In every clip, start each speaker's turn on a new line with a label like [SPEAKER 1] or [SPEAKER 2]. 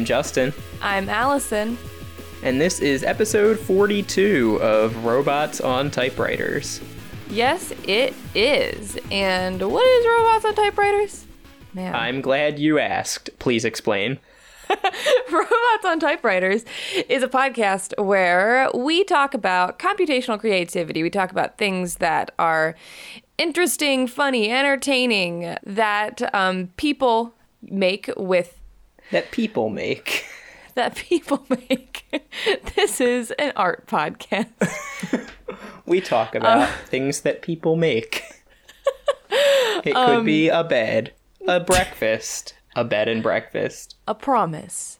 [SPEAKER 1] I'm Justin,
[SPEAKER 2] I'm Allison.
[SPEAKER 1] and this is episode 42 of Robots on Typewriters.
[SPEAKER 2] Yes, it is. And what is robots on typewriters? Man,
[SPEAKER 1] I'm glad you asked. Please explain.
[SPEAKER 2] Robots on Typewriters is a podcast where we talk about computational creativity. We talk about things that are interesting, funny, entertaining, that um, people make with
[SPEAKER 1] That people make.
[SPEAKER 2] that people make. this is an art podcast.
[SPEAKER 1] We talk about uh, things that people make. It could be um, a bed, a breakfast, a bed and breakfast.
[SPEAKER 2] a promise.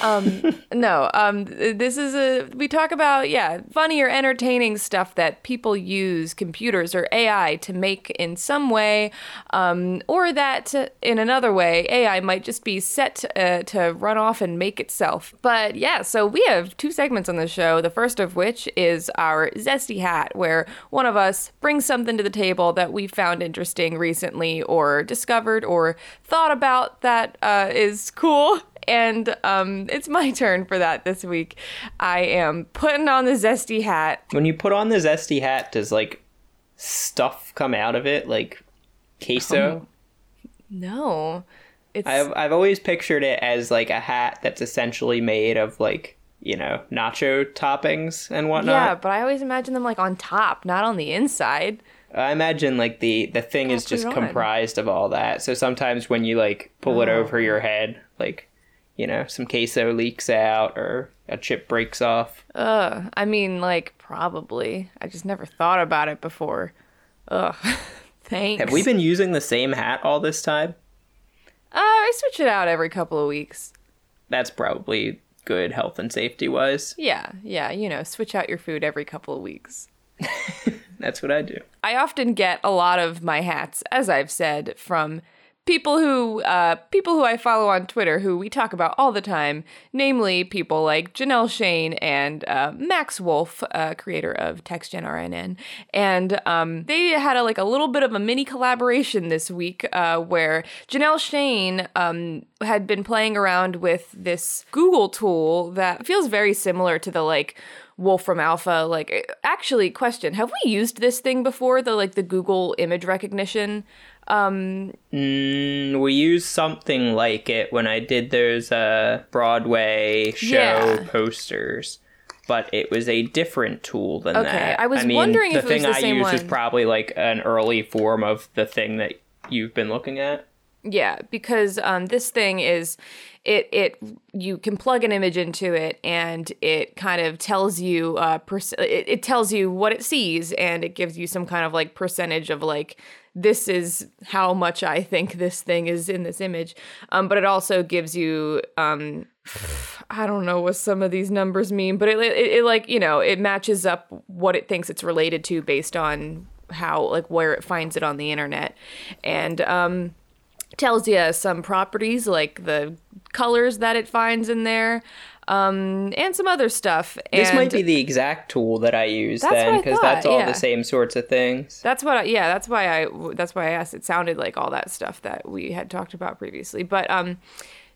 [SPEAKER 2] Um, no, um, this is a, we talk about, yeah, funny or entertaining stuff that people use computers or AI to make in some way, um, or that in another way, AI might just be set uh, to run off and make itself. But yeah, so we have two segments on the show, the first of which is our Zesty Hat, where one of us brings something to the table that we found interesting recently or discovered or thought about that uh, is cool and um, it's my turn for that this week. I am putting on the zesty hat.
[SPEAKER 1] When you put on the zesty hat, does like stuff come out of it, like queso?
[SPEAKER 2] No, it's
[SPEAKER 1] I've I've always pictured it as like a hat that's essentially made of like you know nacho toppings and whatnot.
[SPEAKER 2] yeah, but I always imagine them like on top, not on the inside.
[SPEAKER 1] I imagine like the the thing is just comprised of all that. So sometimes when you like pull it
[SPEAKER 2] Oh.
[SPEAKER 1] over your head, like you know some queso leaks out or a chip breaks off.
[SPEAKER 2] Ugh, I mean, like probably. I just never thought about it before. Ugh, thanks.
[SPEAKER 1] Have we been using the same hat all this time?
[SPEAKER 2] Uh, I switch it out every couple of weeks.
[SPEAKER 1] That's probably good health and safety wise.
[SPEAKER 2] Yeah, yeah, you know, switch out your food every couple of weeks.
[SPEAKER 1] That's what I do.
[SPEAKER 2] I often get a lot of my hats, as I've said, from people who uh, people who I follow on Twitter who we talk about all the time, namely people like Janelle Shane and uh, Max Woolf, uh, creator of TextGenRNN, and um, they had a, like a little bit of a mini collaboration this week uh, where Janelle Shane um, had been playing around with this Google tool that feels very similar to the like Wolfram Alpha. Like, actually, question: Have we used this thing before? The like the Google image recognition.
[SPEAKER 1] Mm, we used something like it when I did those uh, Broadway show
[SPEAKER 2] Yeah.
[SPEAKER 1] posters, but it was a different tool than
[SPEAKER 2] Okay,
[SPEAKER 1] that.
[SPEAKER 2] I was
[SPEAKER 1] mean,
[SPEAKER 2] wondering
[SPEAKER 1] the
[SPEAKER 2] if it was
[SPEAKER 1] thing
[SPEAKER 2] the
[SPEAKER 1] I
[SPEAKER 2] same
[SPEAKER 1] used is probably like an early form of the thing that you've been looking at.
[SPEAKER 2] Yeah, because um, this thing is it it you can plug an image into it and it kind of tells you uh perc- it, it tells you what it sees and it gives you some kind of like percentage of like this is how much I think this thing is in this image. Um, but it also gives you um I don't know what some of these numbers mean, but it, it, it like you know it matches up what it thinks it's related to based on how like where it finds it on the internet, and um, tells you some properties like the colors that it finds in there, um, and some other stuff.
[SPEAKER 1] This might be the exact tool that I use then, because that's all
[SPEAKER 2] yeah.
[SPEAKER 1] the same sorts of things.
[SPEAKER 2] That's what. I, yeah, that's why I. That's why I asked. It sounded like all that stuff that we had talked about previously. But um,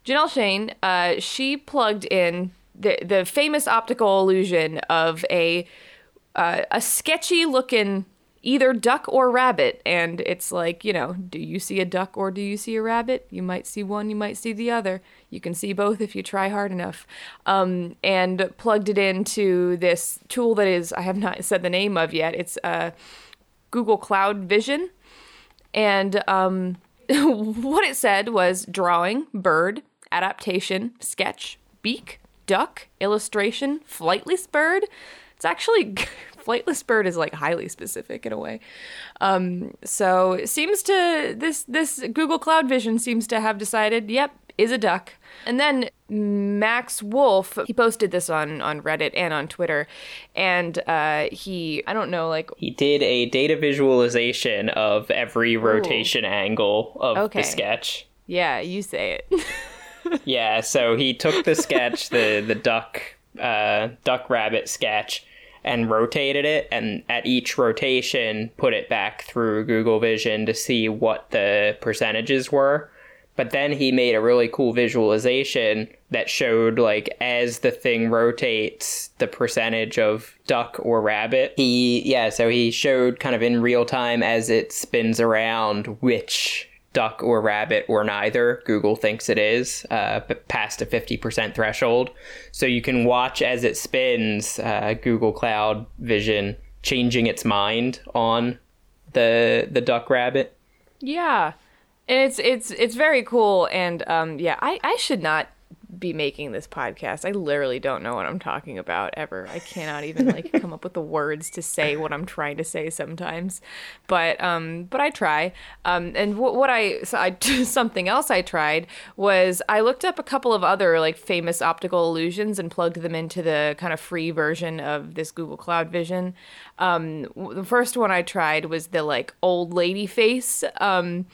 [SPEAKER 2] Janelle Shane, uh, she plugged in the the famous optical illusion of a uh, a sketchy looking either duck or rabbit, and it's like you know, do you see a duck or do you see a rabbit? You might see one, you might see the other. You can see both if you try hard enough. Um, and plugged it into this tool that is I have not said the name of yet. It's uh Google Cloud Vision. And um, what it said was drawing, bird, adaptation, sketch, beak, duck, illustration, flightless bird. It's actually, flightless bird is like highly specific in a way. Um, so it seems to, this, this Google Cloud Vision seems to have decided, yep, is a duck. And then Max Woolf, he posted this on on Reddit and on Twitter, and uh, he I don't know like
[SPEAKER 1] He did a data visualization of every rotation angle of
[SPEAKER 2] Okay.
[SPEAKER 1] the sketch.
[SPEAKER 2] yeah you say it.
[SPEAKER 1] Yeah, so he took the sketch, the the duck uh, duck rabbit sketch, and rotated it, and at each rotation, put it back through Google Vision to see what the percentages were But then he made a really cool visualization that showed like as the thing rotates the percentage of duck or rabbit. He yeah, so he showed kind of in real time as it spins around which duck or rabbit or neither Google thinks it is uh, past a 50% threshold. So you can watch as it spins uh, Google Cloud Vision changing its mind on the the duck rabbit.
[SPEAKER 2] Yeah. It's it's it's very cool and um yeah, I I should not be making this podcast. I literally don't know what I'm talking about ever. I cannot even like come up with the words to say what I'm trying to say sometimes. But um but I try. Um and what what I, so I something else I tried was I looked up a couple of other like famous optical illusions and plugged them into the kind of free version of this Google Cloud Vision. Um the first one I tried was the like old lady face. Um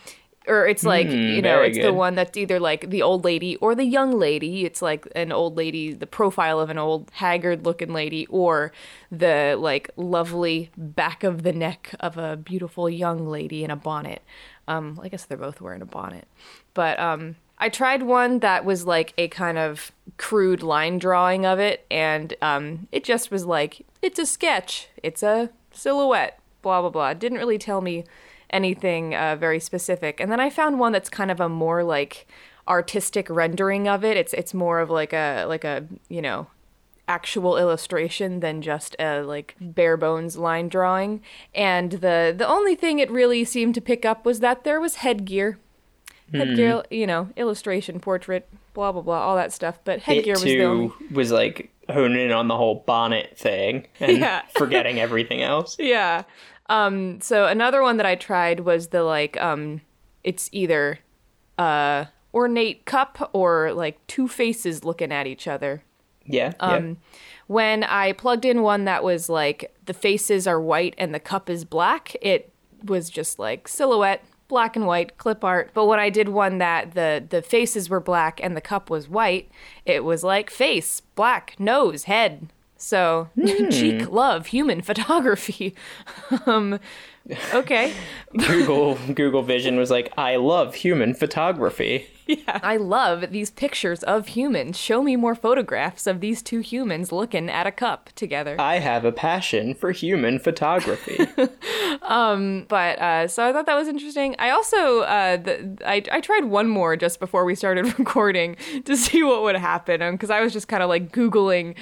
[SPEAKER 2] or it's like mm, you know it's good. the one that's either like the old lady or the young lady. It's like an old lady the profile of an old haggard looking lady or the like lovely back of the neck of a beautiful young lady in a bonnet. Um i guess they're both wearing a bonnet. But um i tried one that was like a kind of crude line drawing of it and um it just was like it's a sketch. It's a silhouette. Blah blah blah. It didn't really tell me anything uh, very specific. And then I found one that's kind of a more like artistic rendering of it. It's it's more of like a like a you know actual illustration than just a like bare bones line drawing. And the the only thing it really seemed to pick up was that there was headgear. Headgear, mm. you know, illustration, portrait, blah blah blah, all that stuff. But headgear was the only...
[SPEAKER 1] was like honing in on the whole bonnet thing and yeah. forgetting everything else.
[SPEAKER 2] Yeah. Um, so another one that I tried was the like um, it's either uh ornate cup or like two faces looking at each other.
[SPEAKER 1] Yeah.
[SPEAKER 2] Um, yeah. when I plugged in one that was like the faces are white and the cup is black, it was just like silhouette, black and white clip art. But when I did one that the the faces were black and the cup was white, it was like face, black, nose, head, so, mm. cheek love human photography. um, okay.
[SPEAKER 1] Google Google Vision was like, "I love human photography."
[SPEAKER 2] Yeah. I love these pictures of humans. Show me more photographs of these two humans looking at a cup together.
[SPEAKER 1] I have a passion for human photography.
[SPEAKER 2] um, but uh, so I thought that was interesting. I also uh, the, I I tried one more just before we started recording to see what would happen because um, I was just kind of like googling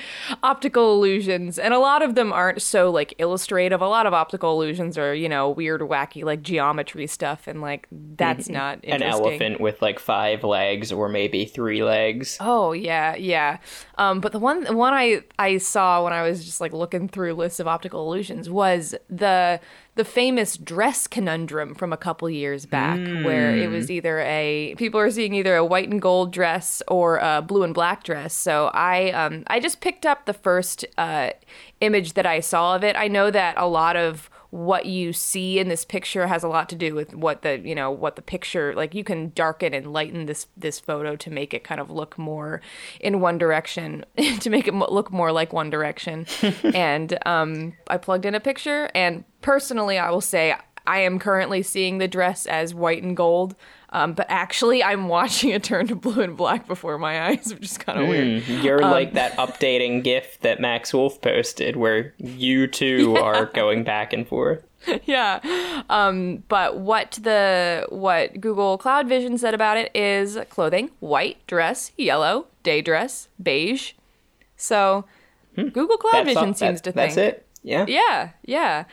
[SPEAKER 2] optical illusions, and a lot of them aren't so like illustrative. A lot of optical illusions are you know weird, wacky like geometry stuff, and like that's mm-hmm. not
[SPEAKER 1] an elephant with like five five legs or maybe three legs.
[SPEAKER 2] Oh yeah, yeah. Um, but the one the one I I saw when I was just like looking through lists of optical illusions was the the famous dress conundrum from a couple years back, mm. where it was either a people are seeing either a white and gold dress or a blue and black dress. So I um I just picked up the first uh, image that I saw of it. I know that a lot of what you see in this picture has a lot to do with what the you know what the picture like you can darken and lighten this this photo to make it kind of look more in one direction to make it look more like one direction. And um, i plugged in a picture and personally i will say i am currently seeing the dress as white and gold um, but actually, I'm watching it turn to blue and black before my eyes, which is kind of mm, weird.
[SPEAKER 1] You're um, like that updating GIF that Max Woolf posted, where you two yeah. are going back and forth.
[SPEAKER 2] yeah. Um, but what the what Google Cloud Vision said about it is clothing: white dress, yellow day dress, beige. So hmm. Google Cloud that's Vision seems that, to think
[SPEAKER 1] that's it. Yeah.
[SPEAKER 2] Yeah. Yeah.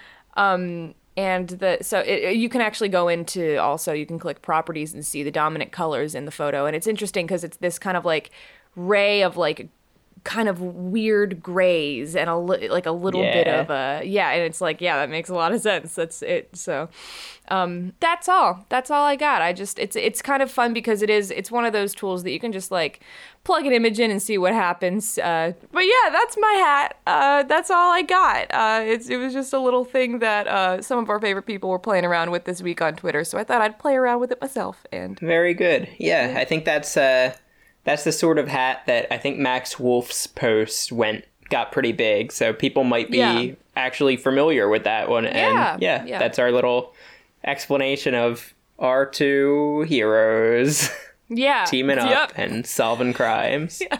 [SPEAKER 2] And the so it, you can actually go into also you can click properties and see the dominant colors in the photo. And it's interesting because it's this kind of like ray of like kind of weird grays and a li- like a little yeah. bit of a yeah and it's like yeah that makes a lot of sense. That's it. So um that's all. That's all i got. I just it's it's kind of fun because it is it's one of those tools that you can just like plug an image in and see what happens uh but yeah that's my hat. Uh that's all i got. Uh it's it was just a little thing that uh some of our favorite people were playing around with this week on twitter so i thought i'd play around with it myself and
[SPEAKER 1] very good. Yeah, yeah. i think that's uh that's the sort of hat that I think Max Woolf's post went got pretty big, so people might be yeah. actually familiar with that one. And yeah, yeah, yeah, that's our little explanation of our two heroes.
[SPEAKER 2] Yeah.
[SPEAKER 1] teaming up
[SPEAKER 2] Yep.
[SPEAKER 1] and solving crimes.
[SPEAKER 2] Yeah,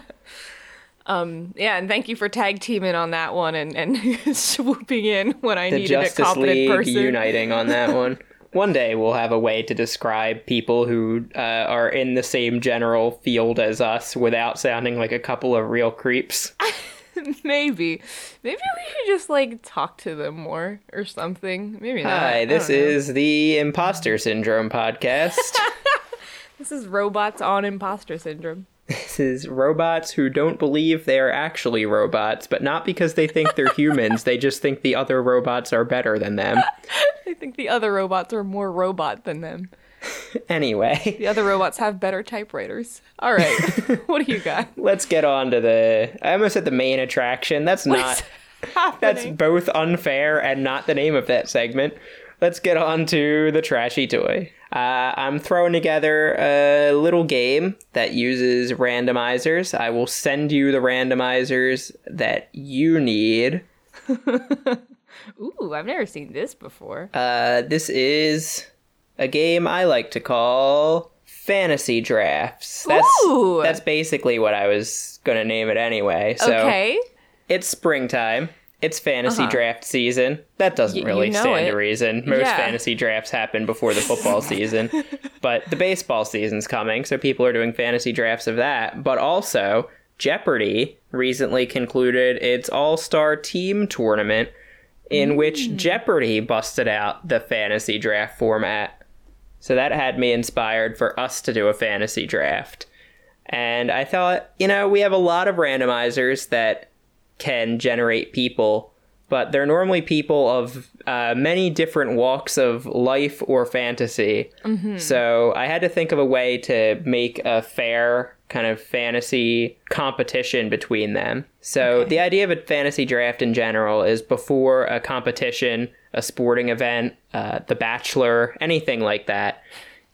[SPEAKER 2] um, Yeah, and thank you for tag teaming on that one and, and swooping in when I
[SPEAKER 1] The
[SPEAKER 2] needed a
[SPEAKER 1] Justice
[SPEAKER 2] competent
[SPEAKER 1] League
[SPEAKER 2] person.
[SPEAKER 1] uniting on that one. One day we'll have a way to describe people who uh, are in the same general field as us without sounding like a couple of real creeps.
[SPEAKER 2] Maybe. Maybe we should just like talk to them more or something. Maybe not.
[SPEAKER 1] Hi, this is the Imposter Syndrome podcast.
[SPEAKER 2] This is robots on imposter syndrome.
[SPEAKER 1] This is robots who don't believe they are actually robots, but not because they think they're humans. They just think the other robots are better than them.
[SPEAKER 2] I think the other robots are more robot than them.
[SPEAKER 1] Anyway,
[SPEAKER 2] The other robots have better typewriters. All right. what do you got?
[SPEAKER 1] let's get on to the. I almost said the main attraction. That's not. That's both unfair and not the name of that segment. Let's get on to the trashy toy. Uh, I'm throwing together a little game that uses randomizers. I will send you the randomizers that you need.
[SPEAKER 2] Ooh, I've never seen this before.
[SPEAKER 1] Uh, this is a game I like to call fantasy drafts. That's
[SPEAKER 2] Ooh.
[SPEAKER 1] that's basically what I was gonna name it anyway. So
[SPEAKER 2] okay.
[SPEAKER 1] it's springtime. It's fantasy
[SPEAKER 2] Uh-huh.
[SPEAKER 1] draft season. That doesn't
[SPEAKER 2] Y-
[SPEAKER 1] really
[SPEAKER 2] you know
[SPEAKER 1] stand
[SPEAKER 2] it.
[SPEAKER 1] to reason. Most
[SPEAKER 2] Yeah.
[SPEAKER 1] fantasy drafts happen before the football season, but the baseball season's coming, so people are doing fantasy drafts of that. But also, Jeopardy recently concluded its All Star Team tournament, in
[SPEAKER 2] Mm.
[SPEAKER 1] which Jeopardy busted out the fantasy draft format. So that had me inspired for us to do a fantasy draft. And I thought, you know, we have a lot of randomizers that can generate people, but they're normally people of uh, many different walks of life or fantasy. So I had to think of a way to make a fair kind of fantasy competition between them. So
[SPEAKER 2] Okay.
[SPEAKER 1] the idea of a fantasy draft in general is before a competition, a sporting event, uh, The Bachelor, anything like that,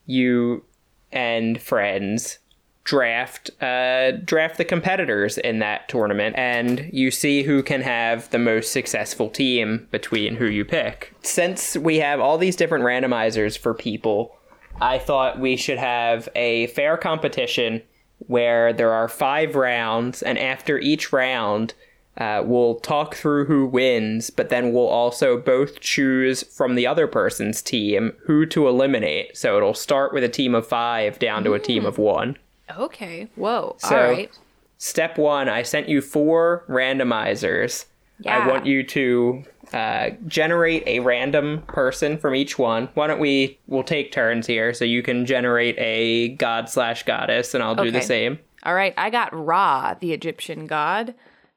[SPEAKER 1] you and friends draft uh, draft the competitors in that tournament and you see who can have the most successful team between who you pick since we have all these different randomizers for people i thought we should have a fair competition where there are five rounds and after each round uh, we'll talk through who wins, but then we'll also both choose from the other person's team who to eliminate. So it'll start with a team of five down to a team of one.
[SPEAKER 2] Okay. Whoa.
[SPEAKER 1] So-
[SPEAKER 2] All right.
[SPEAKER 1] Step one, I sent you four randomizers.
[SPEAKER 2] Yeah.
[SPEAKER 1] I want you to uh, generate a random person from each one. Why don't we? We'll take turns here, so you can generate a god slash goddess, and I'll do the
[SPEAKER 2] Okay.
[SPEAKER 1] same.
[SPEAKER 2] All right. I got Ra, the Egyptian god,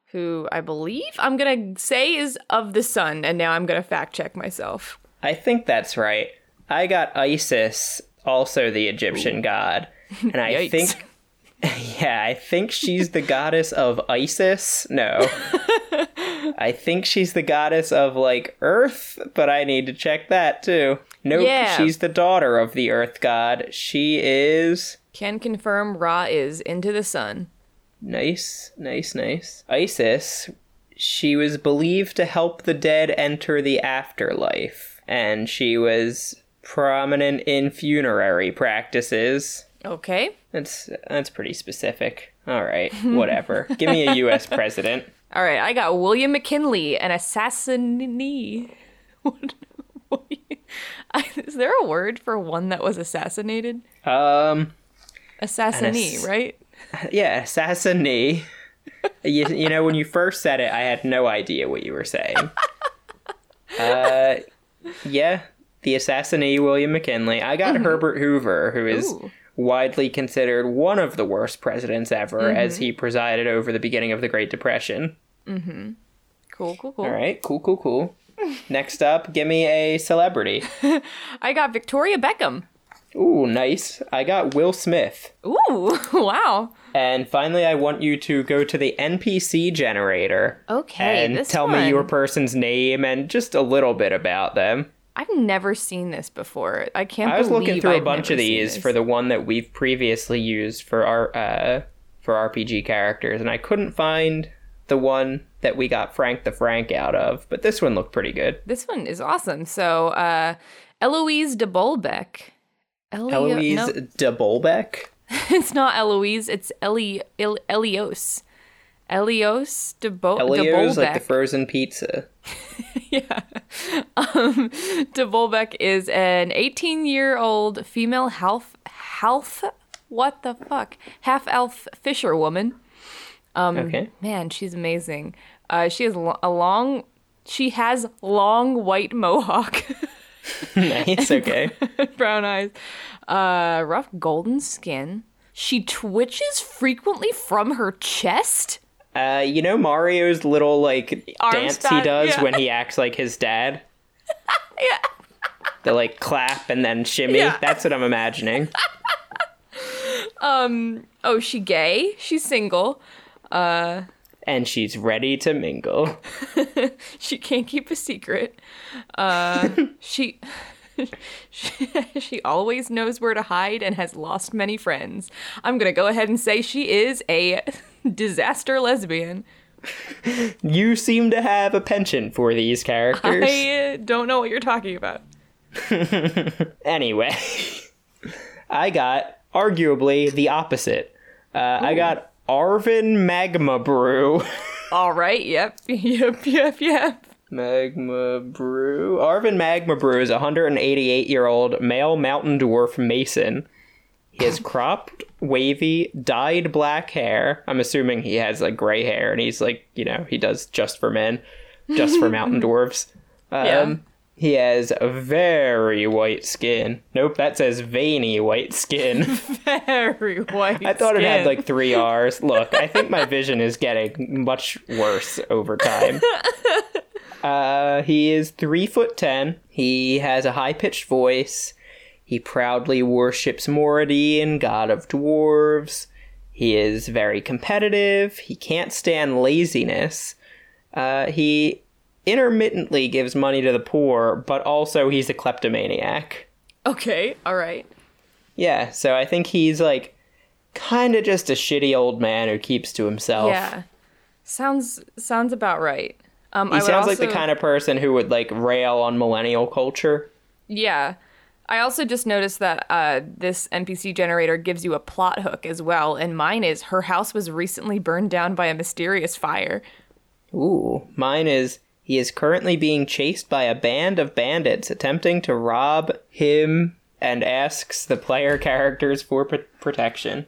[SPEAKER 2] who I believe I'm going to say is of the sun. And now I'm going to fact check myself.
[SPEAKER 1] I think that's right. I got Isis, also the Egyptian god, and I think, yeah, I think she's the goddess of Isis. No, I think she's the goddess of like Earth, but I need to check that too. Nope,
[SPEAKER 2] Yeah.
[SPEAKER 1] she's the daughter of the Earth god. She is
[SPEAKER 2] Can confirm Ra is into the sun.
[SPEAKER 1] nice, nice, nice. Isis. She was believed to help the dead enter the afterlife, and she was prominent in funerary practices.
[SPEAKER 2] Okay.
[SPEAKER 1] That's that's pretty specific. All right, whatever. Give me a U.S. president.
[SPEAKER 2] All right. I got William McKinley, an assassinee. Is there a word for one that was assassinated?
[SPEAKER 1] Um,
[SPEAKER 2] Assassinee,
[SPEAKER 1] ass-
[SPEAKER 2] right?
[SPEAKER 1] yeah, assassinee. you, you know, when you first said it, I had no idea what you were saying. Uh, yeah, the assassinee William McKinley. I got Herbert Hoover, who is
[SPEAKER 2] Ooh.
[SPEAKER 1] Widely considered one of the worst presidents ever, as mm-hmm. he presided over the beginning of the Great Depression. Mm-hmm.
[SPEAKER 2] Cool, cool, cool.
[SPEAKER 1] All right, cool, cool, cool. Next up, give me a celebrity.
[SPEAKER 2] I got Victoria Beckham.
[SPEAKER 1] Ooh, nice. I got Will Smith.
[SPEAKER 2] Ooh, wow.
[SPEAKER 1] And finally, I want you to go to the NPC generator.
[SPEAKER 2] Okay,
[SPEAKER 1] And tell me your person's name and just a little bit about them.
[SPEAKER 2] I've never seen this before. I can't.
[SPEAKER 1] I was looking through a
[SPEAKER 2] I've
[SPEAKER 1] bunch of these for the one that we've previously used for our uh, for RPG characters, and I couldn't find the one that we got Frank the Frank out of. But this one looked pretty good.
[SPEAKER 2] This one is awesome. So, uh, Eloise de Bolbeck. Elio-
[SPEAKER 1] Eloise
[SPEAKER 2] no,
[SPEAKER 1] de Bolbeck.
[SPEAKER 2] it's not Eloise. It's Eli, El, Elios. Elios de, Bo- de
[SPEAKER 1] Elio's
[SPEAKER 2] Bolbeck.
[SPEAKER 1] like the frozen pizza.
[SPEAKER 2] yeah. Um, de Bolbeck is an 18 year old female half half what the fuck half elf fisherwoman. Um,
[SPEAKER 1] okay.
[SPEAKER 2] Man, she's amazing. Uh, she has a long. She has long white mohawk,
[SPEAKER 1] nice. Okay.
[SPEAKER 2] brown eyes, uh, rough golden skin. She twitches frequently from her chest.
[SPEAKER 1] Uh, you know Mario's little like dance he does
[SPEAKER 2] yeah.
[SPEAKER 1] when he acts like his dad.
[SPEAKER 2] Yeah.
[SPEAKER 1] The like clap and then shimmy.
[SPEAKER 2] Yeah.
[SPEAKER 1] That's what I'm imagining. um.
[SPEAKER 2] Oh, she gay. She's single. Uh.
[SPEAKER 1] And she's ready to mingle.
[SPEAKER 2] She can't keep a secret. Uh, she, she she always knows where to hide and has lost many friends. I'm gonna go ahead and say she is a disaster lesbian.
[SPEAKER 1] You seem to have a penchant for these characters.
[SPEAKER 2] I uh, don't know what you're talking about.
[SPEAKER 1] Anyway, I got arguably the opposite. Uh, I got Arvin Magma Brew.
[SPEAKER 2] All right. Yep. Yep. Yep. Yep.
[SPEAKER 1] Magma Brew. Arvin Magma Brew is a 188 year old male mountain dwarf mason. He has cropped, wavy, dyed black hair. I'm assuming he has like gray hair and he's like, you know, he does just for men, just for mountain dwarves. Um,
[SPEAKER 2] Yeah.
[SPEAKER 1] He has a very white skin. Nope, that says veiny white skin.
[SPEAKER 2] Very white.
[SPEAKER 1] I thought it had like three R's. Look, I think my vision is getting much worse over time. Uh, he is three foot ten. He has a high pitched voice. He proudly worships Moradin, god of dwarves. He is very competitive. He can't stand laziness. Uh, he intermittently gives money to the poor, but also he's a kleptomaniac.
[SPEAKER 2] Okay. All right.
[SPEAKER 1] Yeah, so I think he's like kind of just a shitty old man who keeps to himself.
[SPEAKER 2] Yeah. Sounds sounds about right. Um,
[SPEAKER 1] He sounds like the kind of person who would like rail on millennial culture.
[SPEAKER 2] Yeah. I also just noticed that uh, this NPC generator gives you a plot hook as well, and mine is her house was recently burned down by a mysterious fire.
[SPEAKER 1] Ooh, mine is he is currently being chased by a band of bandits attempting to rob him and asks the player characters for pr- protection.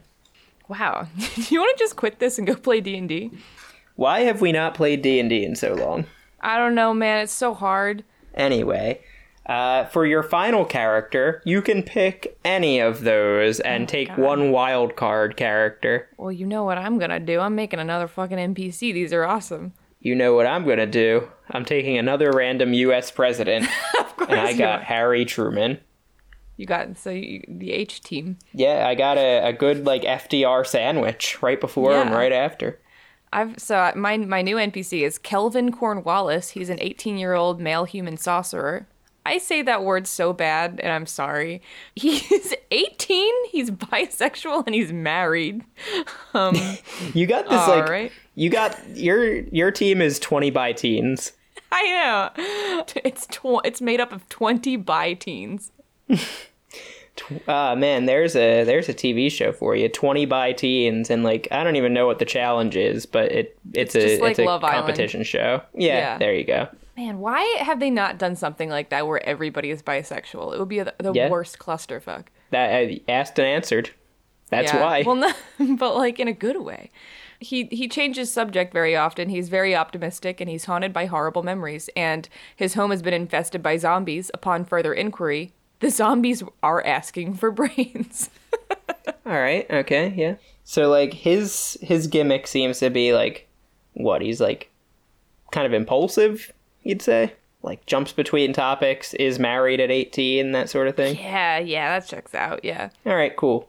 [SPEAKER 2] Wow. Do you want to just quit this and go play D&D?
[SPEAKER 1] Why have we not played D&D in so long?
[SPEAKER 2] I don't know, man. It's so hard.
[SPEAKER 1] Anyway, uh, for your final character, you can pick any of those and take one wild card character.
[SPEAKER 2] Well, you know what I'm to do. I'm making another fucking NPC. These are awesome.
[SPEAKER 1] You know what I'm gonna do? I'm taking another random U.S. president, and I got
[SPEAKER 2] are.
[SPEAKER 1] Harry Truman.
[SPEAKER 2] You got so you, the H team.
[SPEAKER 1] Yeah, I got a, a good like FDR sandwich right before and right after.
[SPEAKER 2] I've so my my new NPC is Kelvin Cornwallis. He's an 18 year old male human sorcerer. I say that word so bad, and I'm sorry. He's 18. He's bisexual and he's married.
[SPEAKER 1] You got this like
[SPEAKER 2] right.
[SPEAKER 1] you got your your team is 20 by teens.
[SPEAKER 2] I know. It's tw- it's made up of 20 by teens.
[SPEAKER 1] Ah man, there's a there's a TV show for you. 20 by teens and like I don't even know what the challenge is, but it it's,
[SPEAKER 2] It's
[SPEAKER 1] a
[SPEAKER 2] like
[SPEAKER 1] it's a
[SPEAKER 2] Love Island.
[SPEAKER 1] competition show. Yeah,
[SPEAKER 2] Yeah.
[SPEAKER 1] there you go.
[SPEAKER 2] Man, why have they not done something like that where everybody is bisexual? It would be the, the
[SPEAKER 1] Yeah.
[SPEAKER 2] worst clusterfuck.
[SPEAKER 1] That I asked and answered. That's
[SPEAKER 2] Yeah.
[SPEAKER 1] why.
[SPEAKER 2] Well, no, but like in a good way. He he changes subject very often. He's very optimistic and he's haunted by horrible memories. And his home has been infested by zombies. Upon further inquiry, the zombies are asking for brains.
[SPEAKER 1] All right. Okay. Yeah. So like his his gimmick seems to be like what he's like kind of impulsive. You'd say like jumps between topics, is married at eighteen, that sort of thing.
[SPEAKER 2] yeah, yeah, that checks out. Yeah.
[SPEAKER 1] All right. Cool.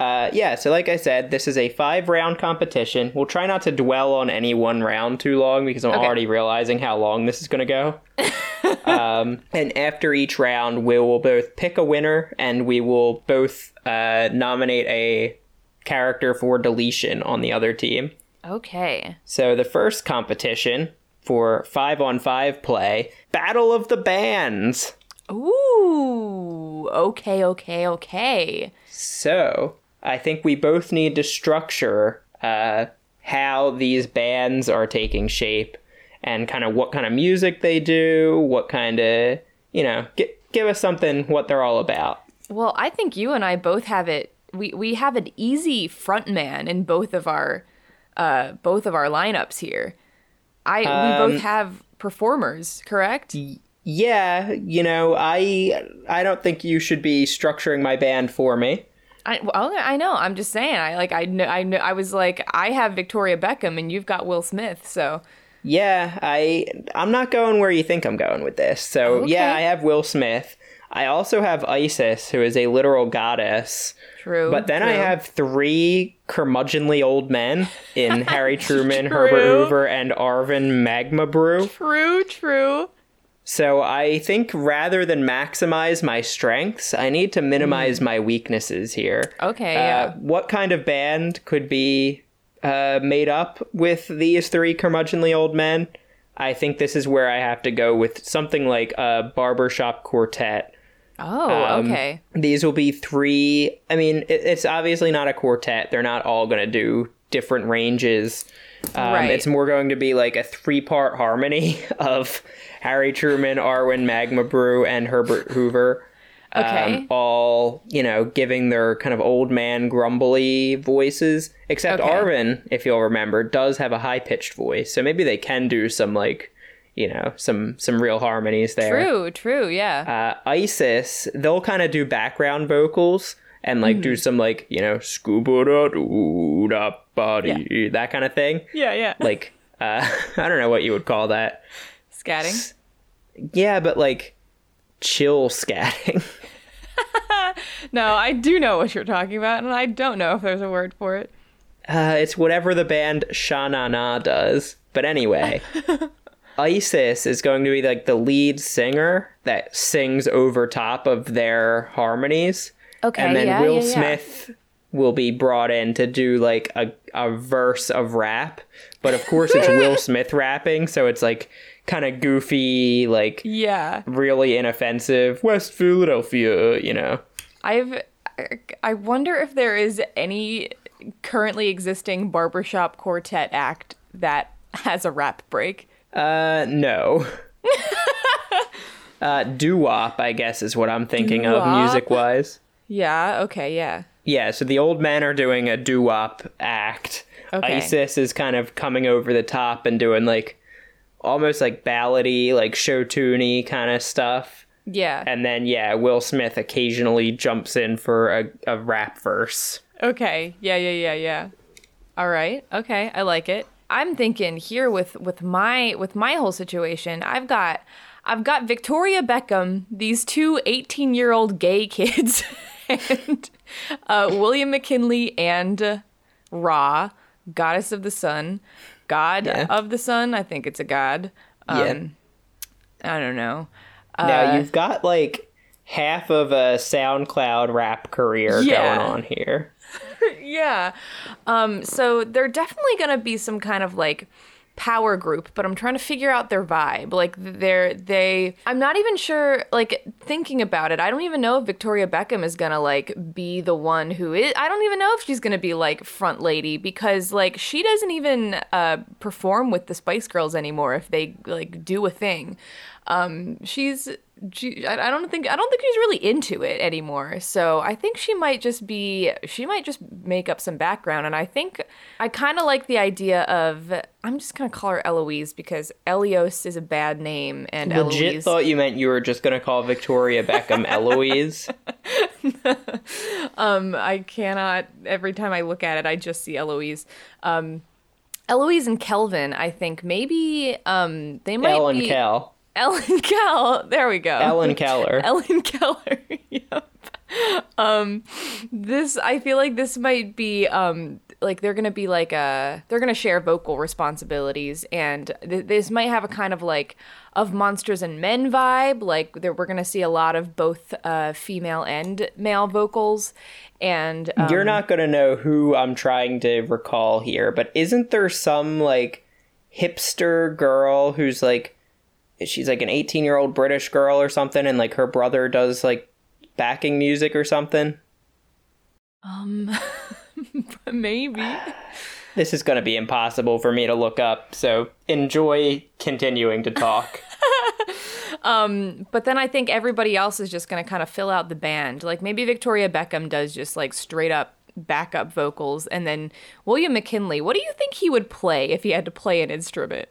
[SPEAKER 1] Uh, yeah. So like I said, this is a five round competition. We'll try not to dwell on any one round too long because I'm
[SPEAKER 2] Okay.
[SPEAKER 1] already realizing how long this is going to go. um, and after each round, we will both pick a winner and we will both uh, nominate a character for deletion on the other team.
[SPEAKER 2] Okay.
[SPEAKER 1] So the first competition for five on five play, Battle of the Bands.
[SPEAKER 2] Ooh. Okay, okay, okay.
[SPEAKER 1] So I think we both need to structure uh, how these bands are taking shape and kind of what kind of music they do, what kind of, you know, get, give us something what they're all about.
[SPEAKER 2] Well, I think you and I both have it. We we have an easy front man in both of our uh, both of our lineups here. I
[SPEAKER 1] Um,
[SPEAKER 2] we both have performers, correct?
[SPEAKER 1] Yeah, you know, I I don't think you should be structuring my band for me.
[SPEAKER 2] I well, I know. I'm just saying. I like. I know. I know. I was like. I have Victoria Beckham, and you've got Will Smith. So
[SPEAKER 1] Yeah, I I'm not going where you think I'm going with this. So yeah, I have Will Smith. I also have Isis, who is a literal goddess.
[SPEAKER 2] true.
[SPEAKER 1] But then I have three curmudgeonly old men in Harry Truman,
[SPEAKER 2] True.
[SPEAKER 1] Herbert Hoover, and Arvin Magma Brew.
[SPEAKER 2] true. True.
[SPEAKER 1] So I think rather than maximize my strengths, I need to minimize my weaknesses here.
[SPEAKER 2] Okay.
[SPEAKER 1] Uh,
[SPEAKER 2] yeah.
[SPEAKER 1] what kind of band could be uh, made up with these three curmudgeonly old men? I think this is where I have to go with something like a barbershop quartet.
[SPEAKER 2] Oh.
[SPEAKER 1] um,
[SPEAKER 2] okay.
[SPEAKER 1] These will be three. I mean, it, it's obviously not a quartet. They're not all going to do different ranges. Um,
[SPEAKER 2] Right.
[SPEAKER 1] It's more going to be like a three part harmony of Harry Truman, Arvin Magma Brew, and Herbert Hoover.
[SPEAKER 2] Okay.
[SPEAKER 1] Um, all, you know, giving their kind of old man grumbly voices. Except
[SPEAKER 2] Okay.
[SPEAKER 1] Arvin, if you'll remember, does have a high pitched voice. So maybe they can do some, like, you know, some some real harmonies there
[SPEAKER 2] True. True. Yeah.
[SPEAKER 1] uh, Isis, they'll kind of do background vocals and like
[SPEAKER 2] Hmm.
[SPEAKER 1] do some like you know scuba da doo da body that kind of thing.
[SPEAKER 2] yeah. Yeah.
[SPEAKER 1] Like uh, I don't know what you would call that.
[SPEAKER 2] Scatting.
[SPEAKER 1] Yeah, but like chill scatting.
[SPEAKER 2] No, I do know what you're talking about, and I don't know if there's a word for it.
[SPEAKER 1] Uh, it's whatever the band Sha-Na-Na does. But anyway, Isis is going to be like the lead singer that sings over top of their harmonies.
[SPEAKER 2] Okay,
[SPEAKER 1] And then
[SPEAKER 2] yeah,
[SPEAKER 1] Will
[SPEAKER 2] yeah, yeah.
[SPEAKER 1] Smith will be brought in to do like a, a verse of rap. But of course, it's Will Smith rapping. So it's like kind of goofy, like
[SPEAKER 2] Yeah.
[SPEAKER 1] really inoffensive. West Philadelphia, you know.
[SPEAKER 2] I've I wonder if there is any currently existing barbershop quartet act that has a rap break.
[SPEAKER 1] Uh, no. uh, doo wop, I guess, is what I'm thinking of
[SPEAKER 2] Doo-wop?
[SPEAKER 1] music wise.
[SPEAKER 2] Yeah, okay, yeah.
[SPEAKER 1] Yeah, so the old men are doing a doo wop act.
[SPEAKER 2] Okay.
[SPEAKER 1] Isis is kind of coming over the top and doing like almost like ballady, like show tuney kind of stuff.
[SPEAKER 2] Yeah.
[SPEAKER 1] And then, yeah, Will Smith occasionally jumps in for a, a rap verse.
[SPEAKER 2] Okay. Yeah, yeah, yeah, yeah. All right. Okay, I like it. I'm thinking here with with my with my whole situation, I've got I've got Victoria Beckham, these two 18-year-old gay kids, and uh, William McKinley and uh, Ra, goddess of the sun, god
[SPEAKER 1] Yeah.
[SPEAKER 2] of the sun. I think it's a god. Um,
[SPEAKER 1] Yeah.
[SPEAKER 2] I don't know.
[SPEAKER 1] now, you've got like half of a SoundCloud rap career
[SPEAKER 2] Yeah.
[SPEAKER 1] going on here.
[SPEAKER 2] yeah. Um, so they're definitely gonna be some kind of like power group, but I'm trying to figure out their vibe. Like they're they I'm not even sure like thinking about it, I don't even know if Victoria Beckham is gonna like be the one who is I don't even know if she's gonna be like front lady because like she doesn't even uh perform with the Spice Girls anymore if they like do a thing. Um she's she, I I don't think I don't think she's really into it anymore. So I think she might just be she might just make up some background. And I think I kind of like the idea of I'm just gonna call her Eloise because Elios is a bad name and
[SPEAKER 1] Legit
[SPEAKER 2] Eloise.
[SPEAKER 1] thought you meant you were just going to call Victoria Beckham Eloise.
[SPEAKER 2] um, I cannot. Every time I look at it, I just see Eloise. Um, Eloise and Kelvin. I think maybe um they might
[SPEAKER 1] Ellen
[SPEAKER 2] be
[SPEAKER 1] Kel.
[SPEAKER 2] Ellen Kel. There we go.
[SPEAKER 1] Ellen Keller.
[SPEAKER 2] Ellen Keller. yep. Um, this I feel like this might be um like they're gonna be like a they're gonna share vocal responsibilities and th- this might have a kind of like of monsters and men vibe like there we're gonna see a lot of both uh female and male vocals and um,
[SPEAKER 1] You're not going to know who I'm trying to recall here, but isn't there some like hipster girl who's like she's like an 18 year old British girl or something, and like her brother does like backing music or something?
[SPEAKER 2] Um, maybe.
[SPEAKER 1] This is going to be impossible for me to look up, so enjoy continuing to talk.
[SPEAKER 2] Um, but then I think everybody else is just going to kind of fill out the band. Like maybe Victoria Beckham does just like straight up backup vocals, and then William McKinley. What do you think he would play if he had to play an instrument?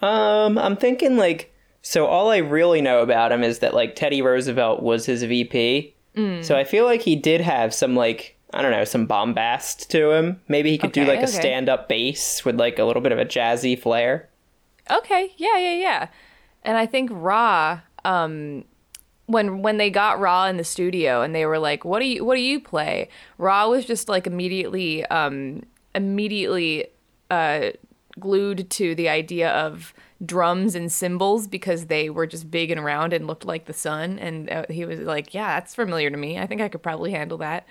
[SPEAKER 1] Um, I'm thinking like so all I really know about him is that like Teddy Roosevelt was his VP. So I feel like he did have some like I don't know, some bombast to him. Maybe he could do
[SPEAKER 2] Okay,
[SPEAKER 1] like a stand-up bass with like a little bit of a jazzy flair.
[SPEAKER 2] Okay, yeah, yeah, yeah. And I think Ra, um, when when they got Ra in the studio and they were like, "What do you What do you play?" Ra was just like immediately, um, immediately uh, glued to the idea of drums and cymbals because they were just big and round and looked like the sun. And uh, he was like, "Yeah, that's familiar to me. I think I could probably handle that."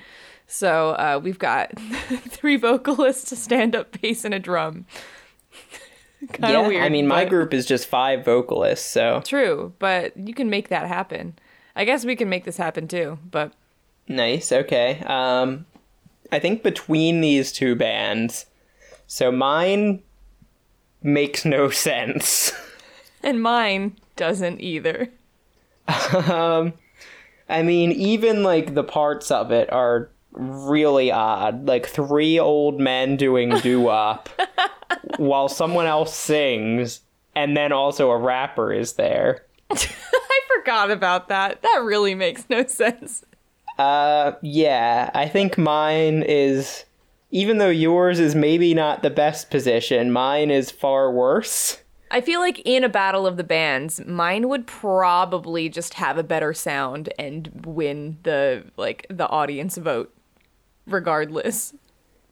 [SPEAKER 2] So uh, we've got three vocalists, a stand-up bass, and a drum. kind of
[SPEAKER 1] yeah,
[SPEAKER 2] weird.
[SPEAKER 1] I mean, my
[SPEAKER 2] but-
[SPEAKER 1] group is just five vocalists, so
[SPEAKER 2] True, but you can make that happen. I guess we can make this happen too, but
[SPEAKER 1] Nice. Okay. Um, I think between these two bands, so mine makes no sense.
[SPEAKER 2] and mine doesn't either.
[SPEAKER 1] I mean, even like the parts of it are really odd. Like three old men doing doo wop while someone else sings, and then also a rapper is there.
[SPEAKER 2] I forgot about that. That really makes no sense.
[SPEAKER 1] Uh, yeah, I think mine is. Even though yours is maybe not the best position, mine is far worse.
[SPEAKER 2] I feel like in a battle of the bands, mine would probably just have a better sound and win the like the audience vote regardless.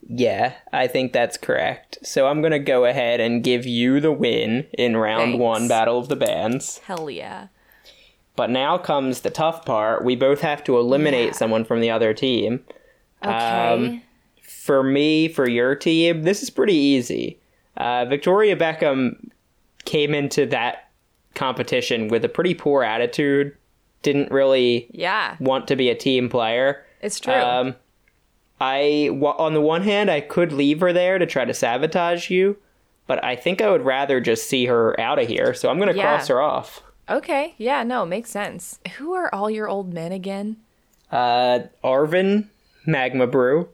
[SPEAKER 1] Yeah, I think that's correct. So I'm gonna go ahead and give you the win in round
[SPEAKER 2] Thanks.
[SPEAKER 1] one, Battle of the Bands.
[SPEAKER 2] Hell yeah.
[SPEAKER 1] But now comes the tough part. We both have to eliminate
[SPEAKER 2] Yeah.
[SPEAKER 1] someone from the other team.
[SPEAKER 2] Okay.
[SPEAKER 1] Um, For me, for your team, this is pretty easy. Uh, Victoria Beckham came into that competition with a pretty poor attitude. Didn't really
[SPEAKER 2] yeah,
[SPEAKER 1] want to be a team player.
[SPEAKER 2] it's true.
[SPEAKER 1] Um, I on the one hand, I could leave her there to try to sabotage you, but I think I would rather just see her out of here. So I'm gonna
[SPEAKER 2] Yeah.
[SPEAKER 1] cross her off.
[SPEAKER 2] okay. Yeah, no, makes sense. Who are all your old men again?
[SPEAKER 1] Uh, Arvin, Magma Brew,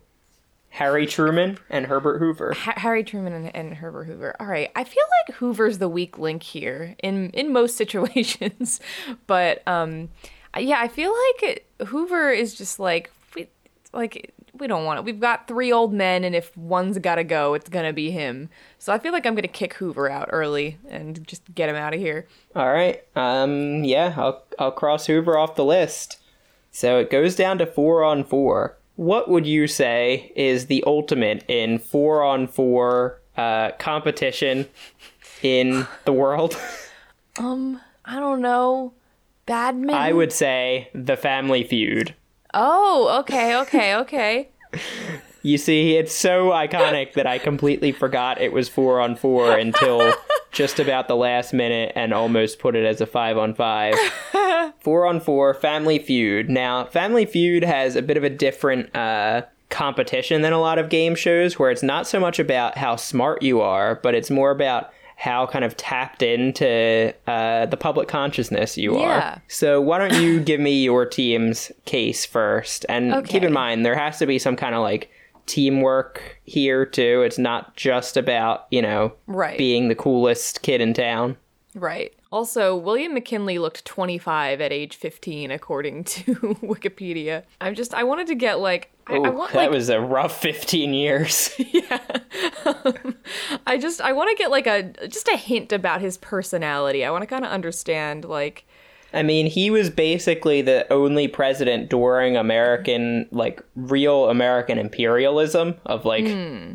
[SPEAKER 1] Harry Truman, and Herbert Hoover.
[SPEAKER 2] Ha- Harry Truman and, and Herbert Hoover. All right, I feel like Hoover's the weak link here in in most situations, but um, yeah, I feel like Hoover is just like we, like we don't want it. We've got three old men, and if one's got to go, it's gonna be him. So I feel like I'm gonna kick Hoover out early and just get him out of here.
[SPEAKER 1] All right. Um, yeah, I'll I'll cross Hoover off the list. So it goes down to four on four. What would you say is the ultimate in four on four uh, competition in the world?
[SPEAKER 2] Um, I don't know, badminton.
[SPEAKER 1] I would say the Family Feud.
[SPEAKER 2] Oh, okay, okay, okay.
[SPEAKER 1] You see, it's so iconic that I completely forgot it was four on four until just about the last minute and almost put it as a five on five. four on four, Family Feud. Now, Family Feud has a bit of a different uh, competition than a lot of game shows where it's not so much about how smart you are, but it's more about how kind of tapped into uh, the public consciousness you
[SPEAKER 2] Yeah.
[SPEAKER 1] are. So why don't you give me your team's case first? And keep in mind, there has to be some kind of like teamwork here too. It's not just about, you know,
[SPEAKER 2] Right.
[SPEAKER 1] being the coolest kid in town.
[SPEAKER 2] Right. Also, William McKinley looked 25 at age 15, according to Wikipedia. I'm just, I wanted to get like, I, I want
[SPEAKER 1] that
[SPEAKER 2] like,
[SPEAKER 1] was a rough 15 years. Yeah.
[SPEAKER 2] I just, I want to get like a, just a hint about his personality. I want to kind of understand like,
[SPEAKER 1] I mean, he was basically the only president during American, like, real American imperialism of, like,
[SPEAKER 2] Hmm.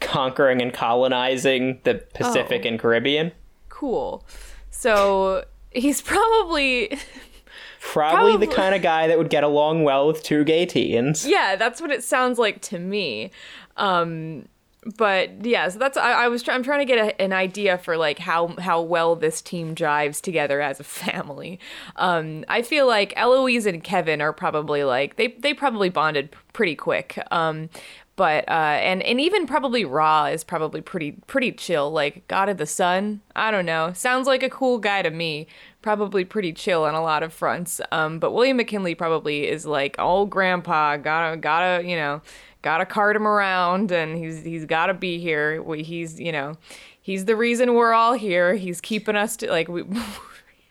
[SPEAKER 1] conquering and colonizing the Pacific
[SPEAKER 2] Oh.
[SPEAKER 1] and Caribbean.
[SPEAKER 2] cool. So he's probably,
[SPEAKER 1] Probably, the kind of guy that would get along well with two gay teens.
[SPEAKER 2] yeah, that's what it sounds like to me. Um, but yeah, so that's I, I was try, I'm trying to get a, an idea for like how how well this team jives together as a family. Um, I feel like Eloise and Kevin are probably like they they probably bonded pretty quick. Um, but uh, and and even probably Ra is probably pretty pretty chill. Like God of the Sun, I don't know. Sounds like a cool guy to me. Probably pretty chill on a lot of fronts. Um, but William McKinley probably is like, oh, grandpa, gotta gotta you know gotta cart him around and he's he's gotta be here he's you know he's the reason we're all here he's keeping us to like we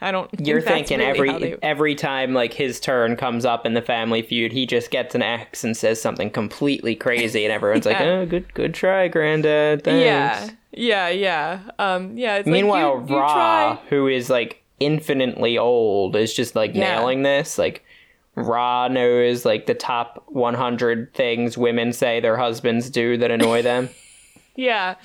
[SPEAKER 2] I don't. Think
[SPEAKER 1] You're thinking really every they... every time like his turn comes up in the Family Feud, he just gets an X and says something completely crazy, and everyone's yeah. like, "Oh, good good try, Granddad." Thanks.
[SPEAKER 2] Yeah, yeah, yeah. Um, yeah.
[SPEAKER 1] Meanwhile,
[SPEAKER 2] like, you,
[SPEAKER 1] Ra, who is like infinitely old, is just like yeah. nailing this. Like Ra knows like the top 100 things women say their husbands do that annoy them.
[SPEAKER 2] yeah.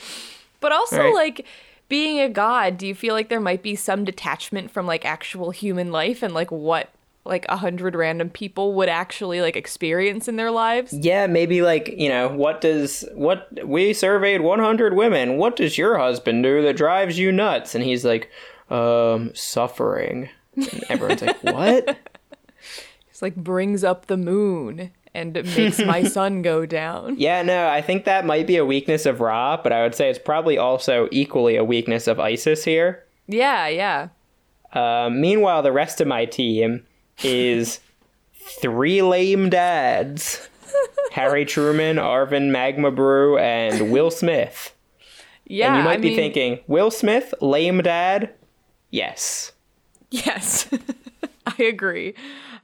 [SPEAKER 2] But also, right. like, being a god, do you feel like there might be some detachment from like actual human life and like what like a hundred random people would actually like experience in their lives?
[SPEAKER 1] Yeah, maybe like, you know, what does what we surveyed 100 women. What does your husband do that drives you nuts? And he's like, um, suffering. And everyone's like, what?
[SPEAKER 2] It's like brings up the moon and makes my sun go down.
[SPEAKER 1] Yeah, no, I think that might be a weakness of Ra, but I would say it's probably also equally a weakness of Isis here.
[SPEAKER 2] Yeah, yeah.
[SPEAKER 1] Uh, meanwhile, the rest of my team is three lame dads Harry Truman, Arvin Magma Brew, and Will Smith. Yeah. And you might I be mean... thinking, Will Smith, lame dad? Yes.
[SPEAKER 2] Yes. I agree.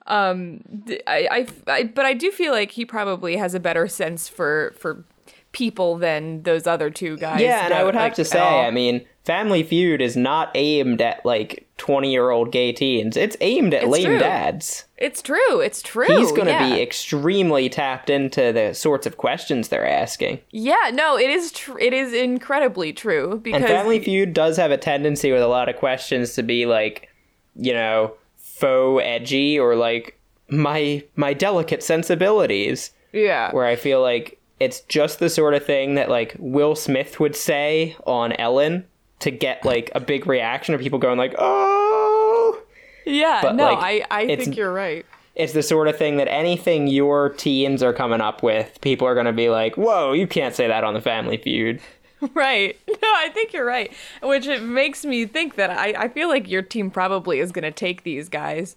[SPEAKER 2] Um, I, I, I, but I do feel like he probably has a better sense for for people than those other two guys.
[SPEAKER 1] Yeah, and I would have like, to say, I mean, Family Feud is not aimed at like twenty-year-old gay teens. It's aimed at it's lame true. dads.
[SPEAKER 2] It's true. It's true.
[SPEAKER 1] He's going to
[SPEAKER 2] yeah.
[SPEAKER 1] be extremely tapped into the sorts of questions they're asking.
[SPEAKER 2] Yeah, no, it is. Tr- it is incredibly true because
[SPEAKER 1] and Family Feud does have a tendency with a lot of questions to be like, you know faux edgy or like my my delicate sensibilities.
[SPEAKER 2] Yeah.
[SPEAKER 1] Where I feel like it's just the sort of thing that like Will Smith would say on Ellen to get like a big reaction of people going like, "Oh."
[SPEAKER 2] Yeah, but, no, like, I I think you're right.
[SPEAKER 1] It's the sort of thing that anything your teens are coming up with, people are going to be like, "Whoa, you can't say that on the Family Feud."
[SPEAKER 2] Right. No, I think you're right. Which it makes me think that I, I feel like your team probably is going to take these guys.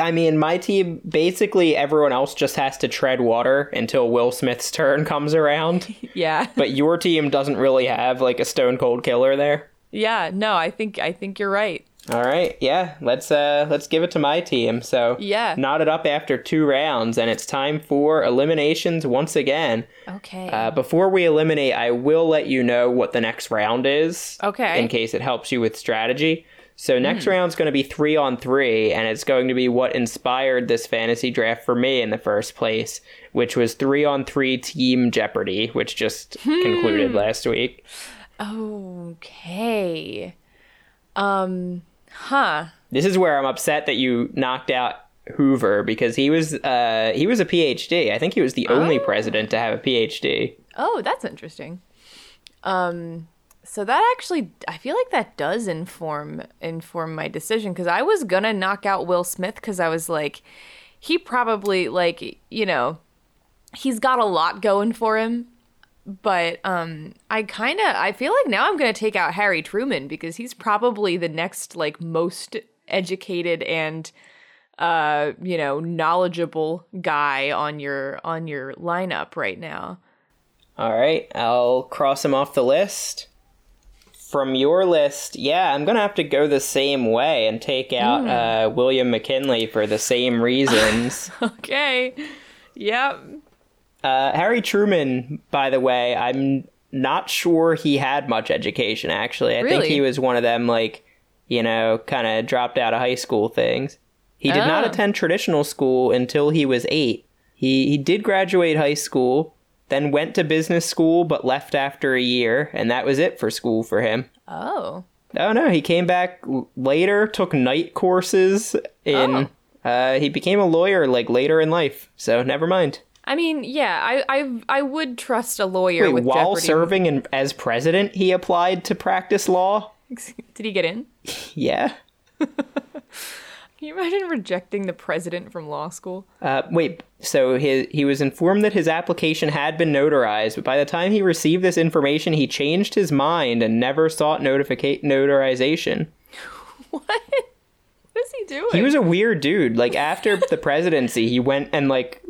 [SPEAKER 1] I mean, my team, basically everyone else just has to tread water until Will Smith's turn comes around.
[SPEAKER 2] yeah.
[SPEAKER 1] But your team doesn't really have like a stone cold killer there.
[SPEAKER 2] Yeah, no, I think I think you're right.
[SPEAKER 1] All right, yeah, let's uh let's give it to my team. So
[SPEAKER 2] yeah,
[SPEAKER 1] knotted up after two rounds, and it's time for eliminations once again.
[SPEAKER 2] Okay.
[SPEAKER 1] Uh, before we eliminate, I will let you know what the next round is.
[SPEAKER 2] Okay.
[SPEAKER 1] In case it helps you with strategy. So next mm. round's going to be three on three, and it's going to be what inspired this fantasy draft for me in the first place, which was three on three Team Jeopardy, which just hmm. concluded last week.
[SPEAKER 2] Okay. Um Huh.
[SPEAKER 1] This is where I'm upset that you knocked out Hoover because he was uh, he was a PhD. I think he was the only oh. president to have a PhD.
[SPEAKER 2] Oh, that's interesting. Um, so that actually, I feel like that does inform inform my decision because I was gonna knock out Will Smith because I was like, he probably like you know, he's got a lot going for him, but um i kind of i feel like now i'm going to take out harry truman because he's probably the next like most educated and uh you know knowledgeable guy on your on your lineup right now.
[SPEAKER 1] All right i'll cross him off the list. From your list yeah i'm gonna have to go the same way and take out mm. uh william mckinley for the same reasons.
[SPEAKER 2] Okay. Yep
[SPEAKER 1] uh, Harry Truman, by the way, I'm not sure he had much education. Actually, I really? think he was one of them like you know kind of dropped out of high school things. He did oh. not attend traditional school until he was eight. He he did graduate high school, then went to business school, but left after a year, and that was it for school for him.
[SPEAKER 2] Oh.
[SPEAKER 1] Oh no, he came back later, took night courses in. Oh. Uh, he became a lawyer like later in life, so never mind.
[SPEAKER 2] I mean, yeah, I I, I would trust a lawyer
[SPEAKER 1] Wait,
[SPEAKER 2] with
[SPEAKER 1] while
[SPEAKER 2] Jeopardy.
[SPEAKER 1] serving in, as president, he applied to practice law?
[SPEAKER 2] Did he get in?
[SPEAKER 1] Yeah.
[SPEAKER 2] Can you imagine rejecting the president from law school?
[SPEAKER 1] Uh, wait, so he, he was informed that his application had been notarized, but by the time he received this information, he changed his mind and never sought notifica- notarization.
[SPEAKER 2] What? What is he doing?
[SPEAKER 1] He was a weird dude. Like, after the presidency, he went and, like,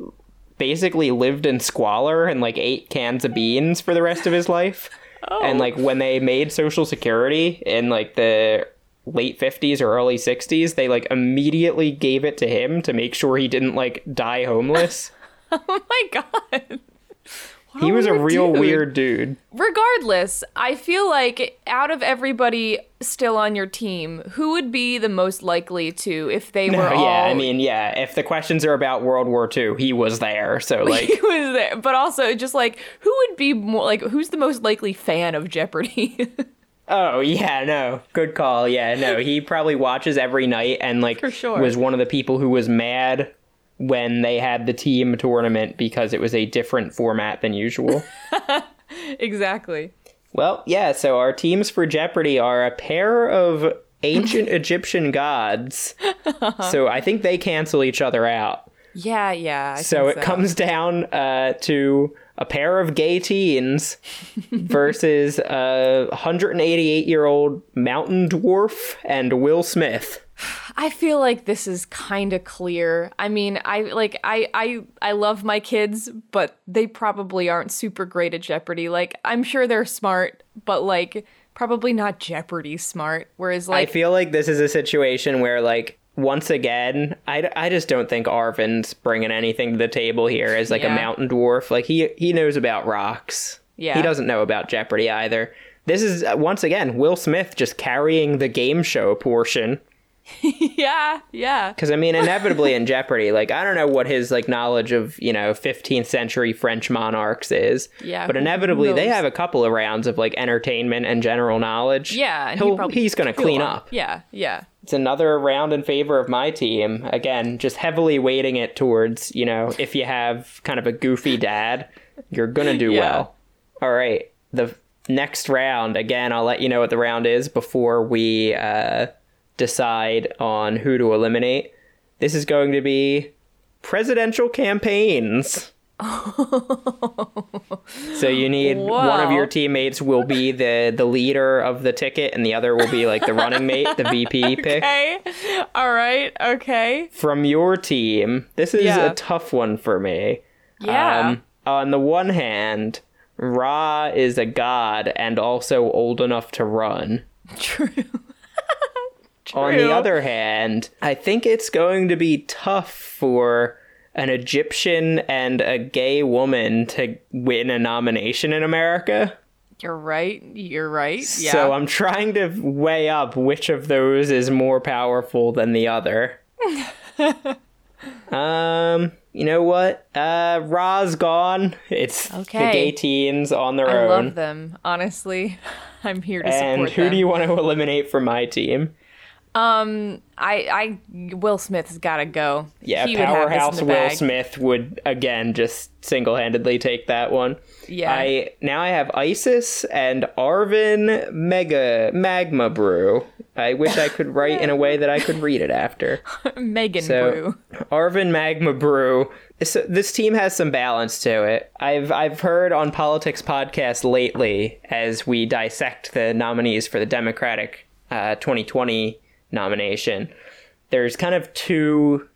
[SPEAKER 1] basically lived in squalor and, like, ate cans of beans for the rest of his life. Oh. And, like, when they made Social Security in, like, the late 50s or early 60s, they, like, immediately gave it to him to make sure he didn't, like, die homeless.
[SPEAKER 2] oh my god. What
[SPEAKER 1] he was a real
[SPEAKER 2] dude.
[SPEAKER 1] weird dude.
[SPEAKER 2] Regardless, I feel like out of everybody still on your team, who would be the most likely to if they
[SPEAKER 1] No,
[SPEAKER 2] were all
[SPEAKER 1] yeah, I mean, yeah. If the questions are about World War II, he was there. So, like,
[SPEAKER 2] he was there. But also just like who would be more like who's the most likely fan of Jeopardy?
[SPEAKER 1] oh yeah, no, good call. Yeah, no, he probably watches every night and like
[SPEAKER 2] For sure.
[SPEAKER 1] was one of the people who was mad when they had the team tournament because it was a different format than usual.
[SPEAKER 2] exactly.
[SPEAKER 1] well, yeah. So our teams for Jeopardy are a pair of ancient Egyptian gods. So I think they cancel each other out.
[SPEAKER 2] Yeah, yeah. I
[SPEAKER 1] So it comes down uh, to a pair of gay teens versus a 188 year old mountain dwarf and Will Smith.
[SPEAKER 2] I feel like this is kind of clear. I mean, I like I I I love my kids, but they probably aren't super great at Jeopardy. Like I'm sure they're smart, but like probably not Jeopardy smart. Whereas like I
[SPEAKER 1] feel like this is a situation where, like, once again, I, I just don't think Arvin's bringing anything to the table here as like a mountain dwarf. Like he he knows about rocks.
[SPEAKER 2] Yeah.
[SPEAKER 1] He doesn't know about Jeopardy either. This is uh, once again Will Smith just carrying the game show portion.
[SPEAKER 2] yeah, yeah.
[SPEAKER 1] Because I mean, inevitably in Jeopardy, like I don't know what his like knowledge of you know 15th century French monarchs is.
[SPEAKER 2] Yeah,
[SPEAKER 1] But inevitably, they have a couple of rounds of like entertainment and general knowledge.
[SPEAKER 2] Yeah, and he
[SPEAKER 1] He'll,
[SPEAKER 2] probably-
[SPEAKER 1] he's gonna clean
[SPEAKER 2] want-
[SPEAKER 1] up.
[SPEAKER 2] Yeah, yeah.
[SPEAKER 1] It's another round in favor of my team. Again, just heavily weighting it towards you know if you have kind of a goofy dad, you're gonna do
[SPEAKER 2] Yeah.
[SPEAKER 1] well. All right, the next round. Again, I'll let you know what the round is before we uh, decide on who to eliminate. This is going to be presidential campaigns. so you need one of your teammates will be the the leader of the ticket and the other will be like the running mate, the VP pick.
[SPEAKER 2] Okay. All right. Okay.
[SPEAKER 1] From your team, this is
[SPEAKER 2] Yeah.
[SPEAKER 1] a tough one for me.
[SPEAKER 2] Yeah.
[SPEAKER 1] Um, on the one hand, Ra is a god and also old enough to run.
[SPEAKER 2] True.
[SPEAKER 1] On the other hand, I think it's going to be tough for an Egyptian and a gay woman to win a nomination in America.
[SPEAKER 2] You're right. You're right. Yeah.
[SPEAKER 1] So I'm trying to weigh up which of those is more powerful than the other. um, you know what? Uh, Ra's gone. It's the gay teens on their
[SPEAKER 2] I
[SPEAKER 1] own.
[SPEAKER 2] I love them. Honestly, I'm here to
[SPEAKER 1] and
[SPEAKER 2] support them.
[SPEAKER 1] And who do you want to eliminate from my team?
[SPEAKER 2] Um, I, I, Will Smith's got to go.
[SPEAKER 1] Yeah,
[SPEAKER 2] He
[SPEAKER 1] powerhouse Will. Smith would again just single-handedly take that one.
[SPEAKER 2] Yeah.
[SPEAKER 1] I now I have Isis and Arvin Mega Magma Brew. I wish I could write in a way that I could read it after.
[SPEAKER 2] Megan
[SPEAKER 1] So
[SPEAKER 2] Brew.
[SPEAKER 1] Arvin Magma Brew. This, this team has some balance to it. I've I've heard on politics podcasts lately as we dissect the nominees for the Democratic uh, 2020 nomination. There's kind of two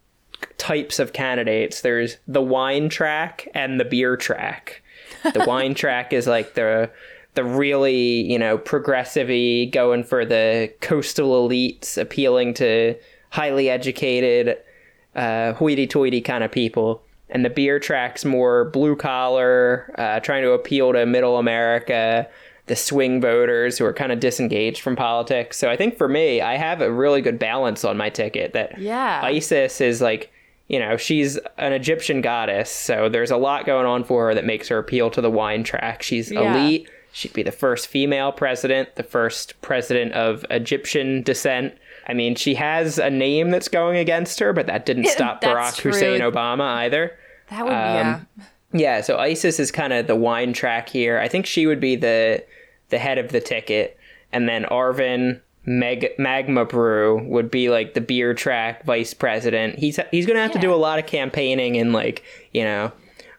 [SPEAKER 1] types of candidates. There's the wine track and the beer track. The wine track is like the the really you know progressive going for the coastal elites, appealing to highly educated, uh, hoity-toity kind of people. And the beer track's more blue collar, uh, trying to appeal to middle America, the swing voters who are kind of disengaged from politics. So I think for me, I have a really good balance on my ticket. That
[SPEAKER 2] Yeah.
[SPEAKER 1] Isis is like, you know, she's an Egyptian goddess, so there's a lot going on for her that makes her appeal to the wine track. She's
[SPEAKER 2] Yeah.
[SPEAKER 1] elite. She'd be the first female president, the first president of Egyptian descent. I mean, she has a name that's going against her, but that didn't stop Barack
[SPEAKER 2] true.
[SPEAKER 1] Hussein Obama either.
[SPEAKER 2] That would be yeah.
[SPEAKER 1] Um, Yeah, so Isis is kind of the wine track here. I think she would be the the head of the ticket, and then Arvin Meg- Magma Brew would be like the beer track vice president. He's he's gonna have to do a lot of campaigning in like you know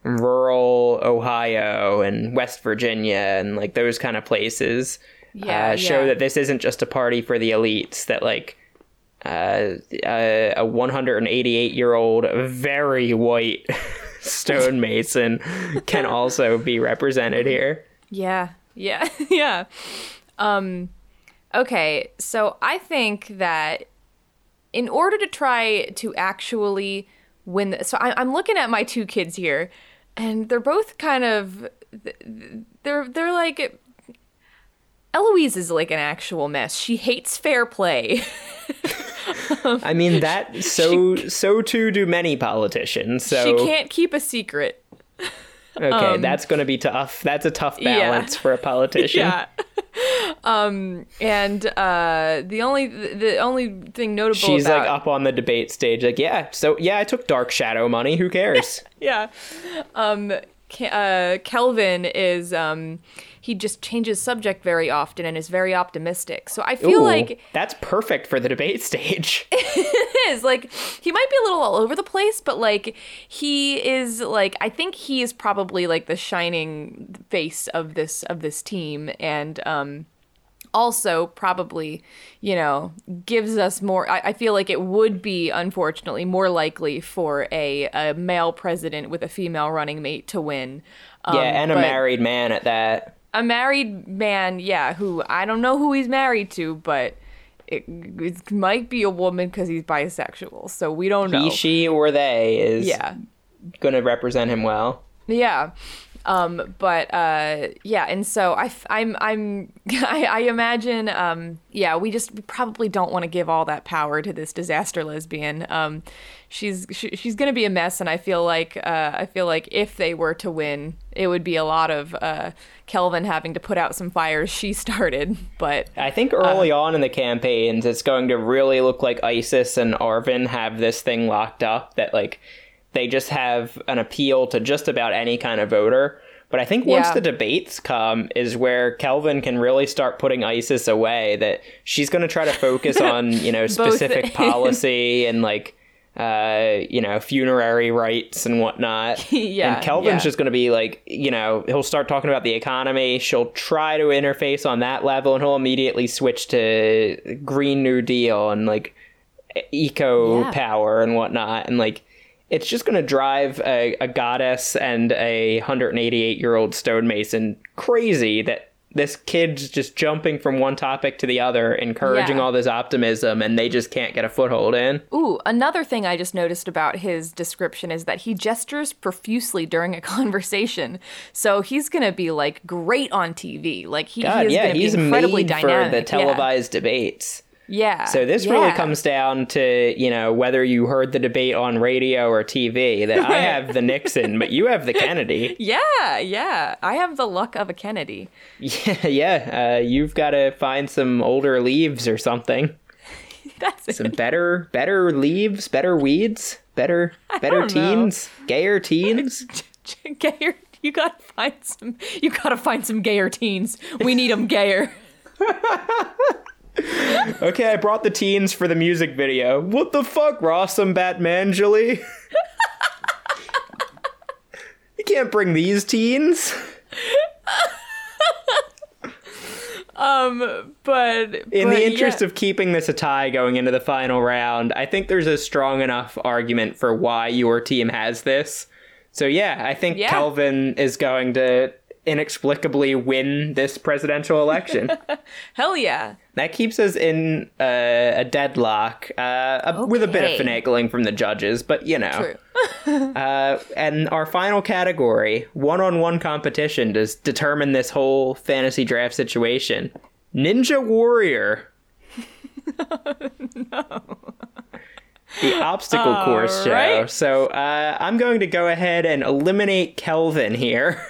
[SPEAKER 1] rural Ohio and West Virginia and like those kind of places.
[SPEAKER 2] Yeah,
[SPEAKER 1] uh, show
[SPEAKER 2] yeah.
[SPEAKER 1] that this isn't just a party for the elites. That like uh, uh, a 188 year old very white stonemason can also be represented here.
[SPEAKER 2] Yeah. Yeah. yeah. Um okay, so I think that in order to try to actually win the, so I, I'm looking at my two kids here and they're both kind of they're they're like Eloise is like an actual mess. She hates fair play.
[SPEAKER 1] I mean that so so too do many politicians. So
[SPEAKER 2] she can't keep a secret.
[SPEAKER 1] Okay, that's going to be tough. That's a tough
[SPEAKER 2] yeah.
[SPEAKER 1] balance for a politician.
[SPEAKER 2] Yeah. um and uh the only the only thing notable
[SPEAKER 1] She's
[SPEAKER 2] about
[SPEAKER 1] like up on the debate stage like, "Yeah, so yeah, I took dark shadow money. Who cares?"
[SPEAKER 2] yeah. Um, uh, Kelvin is um, he just changes subject very often and is very optimistic. So I feel
[SPEAKER 1] Ooh,
[SPEAKER 2] like
[SPEAKER 1] that's perfect for the debate stage.
[SPEAKER 2] it is like he might be a little all over the place, but like he is like I think he is probably like the shining face of this of this team and um also probably you know gives us more I, I feel like it would be unfortunately more likely for a, a male president with a female running mate to win um,
[SPEAKER 1] yeah, and a
[SPEAKER 2] but
[SPEAKER 1] married man at that.
[SPEAKER 2] A married man yeah who i don't know who he's married to but it, it might be a woman because he's bisexual so we don't know
[SPEAKER 1] He, she, or they is
[SPEAKER 2] yeah
[SPEAKER 1] going to represent him well.
[SPEAKER 2] Yeah. Um, but uh, yeah, and so I, I'm, I'm, I, I imagine, um, yeah, we just we probably don't want to give all that power to this disaster lesbian. Um, she's she, she's gonna be a mess, and I feel like uh, I feel like if they were to win, it would be a lot of uh, Kelvin having to put out some fires she started. But
[SPEAKER 1] I think early on in the campaigns, it's going to really look like ISIS and Arvin have this thing locked up that like they just have an appeal to just about any kind of voter. But I think once
[SPEAKER 2] Yeah.
[SPEAKER 1] the debates come is where Kelvin can really start putting ISIS away. That she's going to try to focus on you know specific policy and like uh, you know funerary rites and whatnot.
[SPEAKER 2] Yeah,
[SPEAKER 1] and Kelvin's
[SPEAKER 2] yeah.
[SPEAKER 1] just going to be like you know he'll start talking about the economy. She'll try to interface on that level, and he'll immediately switch to Green New Deal and like eco
[SPEAKER 2] Yeah.
[SPEAKER 1] power and whatnot, and like it's just going to drive a, a goddess and a 188 year old stonemason crazy that this kid's just jumping from one topic to the other, encouraging
[SPEAKER 2] Yeah.
[SPEAKER 1] all this optimism, and they just can't get a foothold in.
[SPEAKER 2] Ooh, another thing I just noticed about his description is that he gestures profusely during a conversation. So he's gonna be like great on TV. Like he, he is
[SPEAKER 1] yeah,
[SPEAKER 2] gonna
[SPEAKER 1] he's
[SPEAKER 2] be incredibly dynamic.
[SPEAKER 1] for the televised debates.
[SPEAKER 2] Yeah. yeah.
[SPEAKER 1] So this really comes down to, you know, whether you heard the debate on radio or TV. That I have the Nixon, but you have the Kennedy.
[SPEAKER 2] Yeah, yeah. I have the luck of a Kennedy.
[SPEAKER 1] Yeah, yeah. Uh, you've got to find some older leaves or something.
[SPEAKER 2] That's it.
[SPEAKER 1] Some better, better leaves, better weeds, better, better
[SPEAKER 2] don't know.
[SPEAKER 1] teens, gayer teens.
[SPEAKER 2] gayer. You gotta find some. You gotta find some gayer teens. We need them gayer.
[SPEAKER 1] Okay, I brought the teens for the music video. What the fuck, Ross and Batman, Julie? you can't bring these teens.
[SPEAKER 2] Um, but
[SPEAKER 1] In
[SPEAKER 2] but
[SPEAKER 1] the interest
[SPEAKER 2] yeah.
[SPEAKER 1] of keeping this a tie going into the final round, I think there's a strong enough argument for why your team has this. So yeah, I think
[SPEAKER 2] Yeah.
[SPEAKER 1] Kelvin is going to inexplicably win this presidential election.
[SPEAKER 2] hell yeah.
[SPEAKER 1] that keeps us in uh, a deadlock, uh, a- with a bit of finagling from the judges, but you know.
[SPEAKER 2] True.
[SPEAKER 1] Uh, and our final category, one-on-one competition, to determine this whole fantasy draft situation. Ninja Warrior. No the obstacle course show.
[SPEAKER 2] right.
[SPEAKER 1] So uh, I'm going to go ahead and eliminate Kelvin here.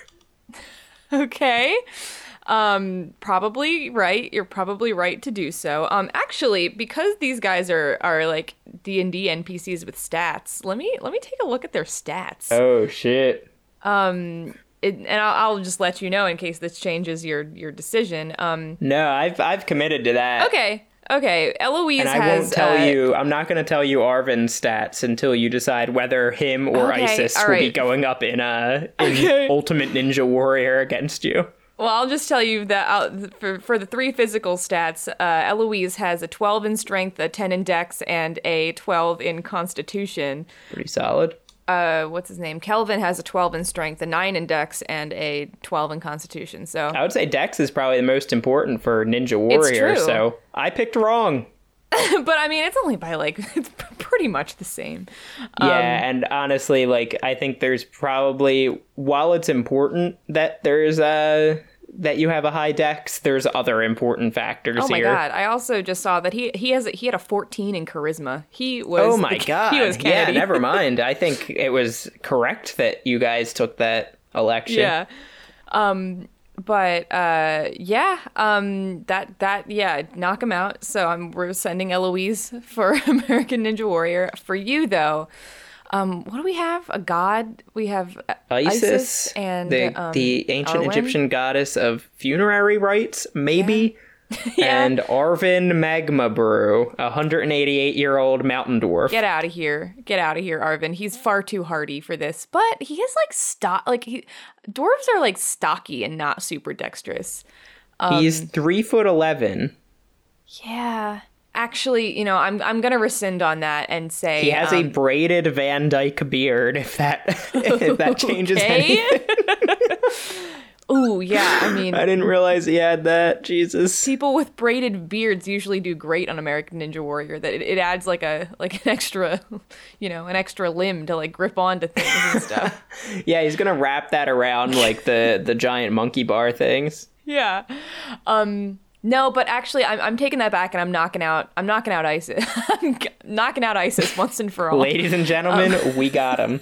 [SPEAKER 2] Okay. Um, probably right. You're probably right to do so. Um, actually, because these guys are are like D and D NPCs with stats, let me let me take a look at their stats.
[SPEAKER 1] Oh shit.
[SPEAKER 2] Um, it, and I'll, I'll just let you know in case this changes your your decision. Um,
[SPEAKER 1] No, I've I've committed to that.
[SPEAKER 2] okay, okay. Eloise has.
[SPEAKER 1] And I
[SPEAKER 2] has.
[SPEAKER 1] won't tell
[SPEAKER 2] uh,
[SPEAKER 1] you. I'm not going to tell you Arvin's stats until you decide whether him or
[SPEAKER 2] Okay,
[SPEAKER 1] ISIS will be going up in uh in
[SPEAKER 2] Okay.
[SPEAKER 1] Ultimate Ninja Warrior against you.
[SPEAKER 2] Well, I'll just tell you that uh, for for the three physical stats, uh, Eloise has a 12 in strength, a 10 in dex, and a 12 in constitution.
[SPEAKER 1] Pretty solid.
[SPEAKER 2] Uh, what's his name? Kelvin has a 12 in strength, a 9 in dex, and a 12 in constitution. So
[SPEAKER 1] I would say Dex is probably the most important for Ninja Warrior. So I picked wrong.
[SPEAKER 2] but I mean, it's only by like it's pretty much the same. Um,
[SPEAKER 1] yeah, and honestly, like I think there's probably while it's important that there's uh that you have a high dex, there's other important factors here.
[SPEAKER 2] Oh my
[SPEAKER 1] here.
[SPEAKER 2] god! I also just saw that he he has he had a 14 in charisma. He was
[SPEAKER 1] Oh my
[SPEAKER 2] the-
[SPEAKER 1] god.
[SPEAKER 2] He was
[SPEAKER 1] yeah, never mind. I think it was correct that you guys took that election.
[SPEAKER 2] yeah. Um but uh yeah, um that that yeah, knock him out. So I'm we're sending Eloise for American Ninja Warrior. For you though, um what do we have? A god? We have uh,
[SPEAKER 1] Isis,
[SPEAKER 2] and
[SPEAKER 1] the
[SPEAKER 2] um,
[SPEAKER 1] the ancient
[SPEAKER 2] Arwen?
[SPEAKER 1] Egyptian goddess of funerary rites, maybe.
[SPEAKER 2] Yeah.
[SPEAKER 1] And Arvin Magma Brew, a 188 year old mountain dwarf.
[SPEAKER 2] Get out of here. Get out of here, Arvin. He's far too hardy for this. But he is like stock like he dwarves are like stocky and not super dexterous.
[SPEAKER 1] He's
[SPEAKER 2] um,
[SPEAKER 1] three foot eleven.
[SPEAKER 2] Yeah. Actually, you know, I'm I'm gonna rescind on that and say
[SPEAKER 1] He has a
[SPEAKER 2] um,
[SPEAKER 1] braided Van Dyke beard. If that if that changes
[SPEAKER 2] okay.
[SPEAKER 1] anything,
[SPEAKER 2] Ooh, yeah. I mean,
[SPEAKER 1] I didn't realize he had that. Jesus.
[SPEAKER 2] people with braided beards usually do great on American Ninja Warrior. That it, it adds like a like an extra, you know, an extra limb to like grip onto things and stuff.
[SPEAKER 1] Yeah, he's gonna wrap that around like the the giant monkey bar things.
[SPEAKER 2] yeah. Um. No, but actually, I'm I'm taking that back and I'm knocking out I'm knocking out ISIS. I'm knocking out ISIS once and for all.
[SPEAKER 1] Ladies and gentlemen,
[SPEAKER 2] Um,
[SPEAKER 1] we got him.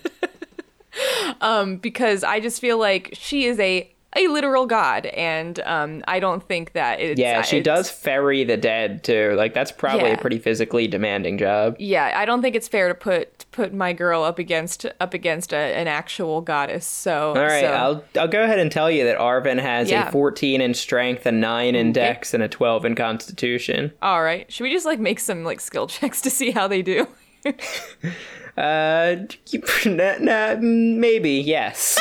[SPEAKER 2] um, because I just feel like she is a a literal god, and um, I don't think that it's
[SPEAKER 1] Yeah, she
[SPEAKER 2] it's-
[SPEAKER 1] does ferry the dead too. Like that's probably
[SPEAKER 2] Yeah.
[SPEAKER 1] a pretty physically demanding job.
[SPEAKER 2] Yeah, I don't think it's fair to put to put my girl up against up against a, an actual goddess. So
[SPEAKER 1] All right,
[SPEAKER 2] so,
[SPEAKER 1] I'll I'll go ahead and tell you that Arvin has
[SPEAKER 2] Yeah.
[SPEAKER 1] a 14 in strength, a 9 in dex, and a 12 in constitution.
[SPEAKER 2] all right. Should we just like make some like skill checks to see how they do?
[SPEAKER 1] Uh, nah, nah, maybe yes.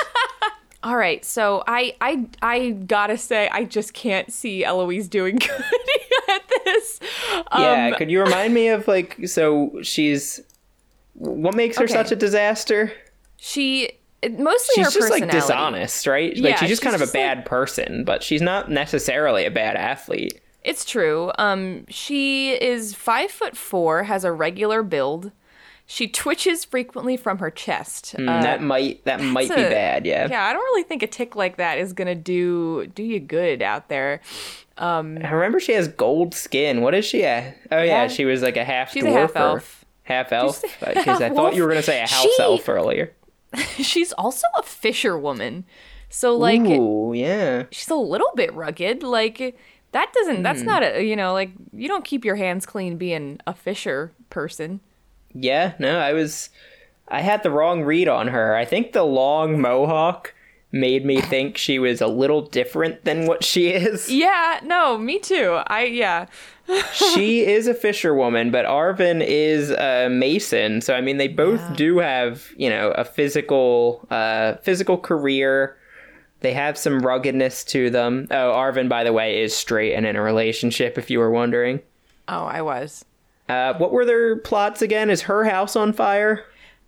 [SPEAKER 2] All right, so I I I gotta say I just can't see Eloise doing good at this.
[SPEAKER 1] yeah,
[SPEAKER 2] Um,
[SPEAKER 1] could you remind me of like so she's what makes her
[SPEAKER 2] Okay.
[SPEAKER 1] such a disaster?
[SPEAKER 2] she mostly her
[SPEAKER 1] She's just like dishonest, right?
[SPEAKER 2] Yeah,
[SPEAKER 1] like she's just
[SPEAKER 2] she's
[SPEAKER 1] kind of a
[SPEAKER 2] just, like-
[SPEAKER 1] bad person, but she's not necessarily a bad athlete.
[SPEAKER 2] It's true. Um, she is five foot four, has a regular build. She twitches frequently from her chest.
[SPEAKER 1] Mm,
[SPEAKER 2] Uh,
[SPEAKER 1] that might that might be
[SPEAKER 2] a-
[SPEAKER 1] bad, yeah.
[SPEAKER 2] yeah, I don't really think a tick like that is gonna do do you good out there.
[SPEAKER 1] I remember she has gold skin. What is she at? Oh yeah,
[SPEAKER 2] Yeah.
[SPEAKER 1] she was like a half
[SPEAKER 2] She's
[SPEAKER 1] dwarf
[SPEAKER 2] a half elf.
[SPEAKER 1] half elf. Because I thought you were gonna say a house
[SPEAKER 2] She-
[SPEAKER 1] elf earlier.
[SPEAKER 2] She's also a fisherwoman, so like
[SPEAKER 1] Ooh, yeah.
[SPEAKER 2] she's a little bit rugged. Like that doesn't. That's
[SPEAKER 1] Hmm.
[SPEAKER 2] not a you know like you don't keep your hands clean being a fisher person.
[SPEAKER 1] Yeah, no, I was I had the wrong read on her. I think the long mohawk made me think she was a little different than what she is.
[SPEAKER 2] Yeah, no, me too. I yeah.
[SPEAKER 1] she is a fisherwoman, but Arvin is a mason. So I mean, they both
[SPEAKER 2] Yeah.
[SPEAKER 1] do have you know a physical uh, physical career. They have some ruggedness to them. Oh, Arvin, by the way, is straight and in a relationship. If you were wondering,
[SPEAKER 2] Oh, I was.
[SPEAKER 1] Uh, what were their plots again? Is her house on fire?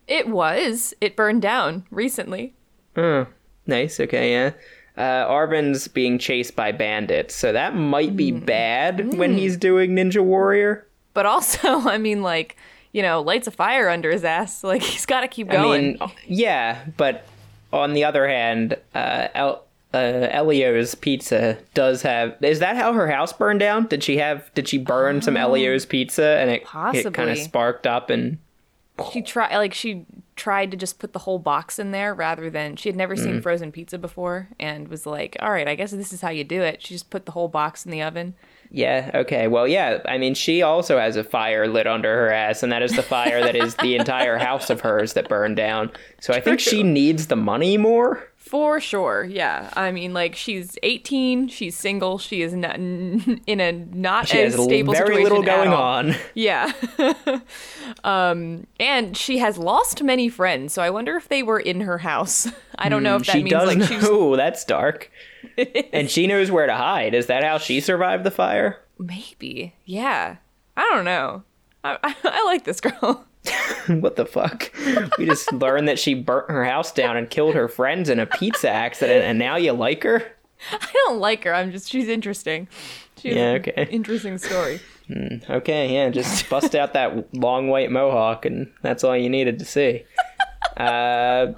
[SPEAKER 2] It was. It burned down recently.
[SPEAKER 1] Oh, nice. Okay, yeah. Uh, Arvin's being chased by bandits, so that might be bad when he's doing Ninja Warrior.
[SPEAKER 2] But also, I mean, like, you know, lights a fire under his ass. Like, he's got to keep
[SPEAKER 1] I
[SPEAKER 2] going.
[SPEAKER 1] mean, yeah, but on the other hand, uh, El- uh, Elio's pizza does have. Is that how her house burned down? Did she have? Did she burn some Elio's pizza and it, it kind
[SPEAKER 2] Oh.
[SPEAKER 1] Of sparked up and?
[SPEAKER 2] she tried, like, she tried to just put the whole box in there rather than she had never
[SPEAKER 1] Mm.
[SPEAKER 2] seen frozen pizza before and was like, "All right, I guess this is how you do it." She just put the whole box in the oven.
[SPEAKER 1] Yeah, okay. Well, yeah, I mean, she also has a fire lit under her ass, and that is the fire that is the entire house of hers that burned down. So I think she needs the money more.
[SPEAKER 2] For sure, yeah. I mean, like she's 18, she's single, she is not in a not
[SPEAKER 1] She
[SPEAKER 2] stable
[SPEAKER 1] very
[SPEAKER 2] situation
[SPEAKER 1] little going on.
[SPEAKER 2] Yeah. um, and she has lost many friends, so I wonder if they were in her house. I don't know if that
[SPEAKER 1] she
[SPEAKER 2] means
[SPEAKER 1] does
[SPEAKER 2] like
[SPEAKER 1] know.
[SPEAKER 2] she's
[SPEAKER 1] Ooh, that's dark. and she knows where to hide. Is that how she survived the fire?
[SPEAKER 2] maybe. Yeah. I don't know. I, I, I like this girl.
[SPEAKER 1] what the fuck? We just learned that she burnt her house down and killed her friends in a pizza accident, and now you like her?
[SPEAKER 2] I don't like her. I'm just she's interesting. She's
[SPEAKER 1] Yeah,
[SPEAKER 2] an
[SPEAKER 1] okay.
[SPEAKER 2] interesting story.
[SPEAKER 1] Okay, yeah, just bust out that long white mohawk, and that's all you needed to see. Uh,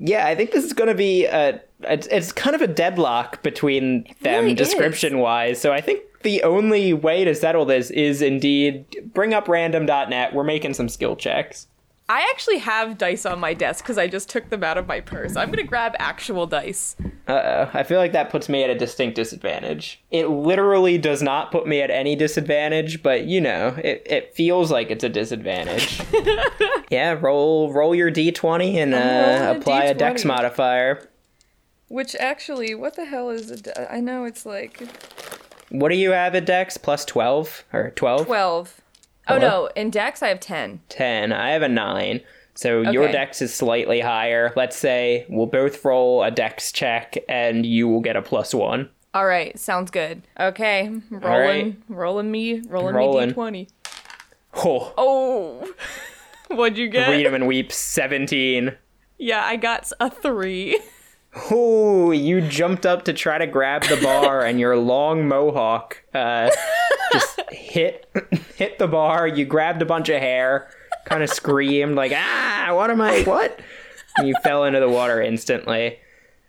[SPEAKER 1] yeah, I think this is going to be a. It's, it's kind of a deadlock between them
[SPEAKER 2] really is.
[SPEAKER 1] description wise. So I think the only way to settle this is indeed bring up random.net. We're making some skill checks.
[SPEAKER 2] I actually have dice on my desk because I just took them out of my purse. I'm gonna grab actual dice.
[SPEAKER 1] Uh oh. I feel like that puts me at a distinct disadvantage. It literally does not put me at any disadvantage, but you know, it, it feels like it's a disadvantage. yeah, roll roll your d20 and
[SPEAKER 2] rolling
[SPEAKER 1] uh,
[SPEAKER 2] a
[SPEAKER 1] apply a dex modifier.
[SPEAKER 2] Which actually, what the hell is it? I know it's like
[SPEAKER 1] What do you have at dex? Plus 12 or 12?
[SPEAKER 2] 12. Oh
[SPEAKER 1] Hello?
[SPEAKER 2] no, in Dex I have 10.
[SPEAKER 1] 10. I have a 9. So your dex is slightly higher. Let's say we'll both roll a dex check and you will get a plus 1.
[SPEAKER 2] All right, sounds good. Okay, rolling,
[SPEAKER 1] right.
[SPEAKER 2] rolling me, rolling,
[SPEAKER 1] Rolling.
[SPEAKER 2] me d20.
[SPEAKER 1] Oh,
[SPEAKER 2] Oh, what'd you get?
[SPEAKER 1] read 'em and weep 17.
[SPEAKER 2] Yeah, I got a three.
[SPEAKER 1] Oh, you jumped up to try to grab the bar, and your long mohawk uh, just hit hit the bar. You grabbed a bunch of hair, kind of screamed like, "Ah, what am I? What?" And you fell into the water instantly.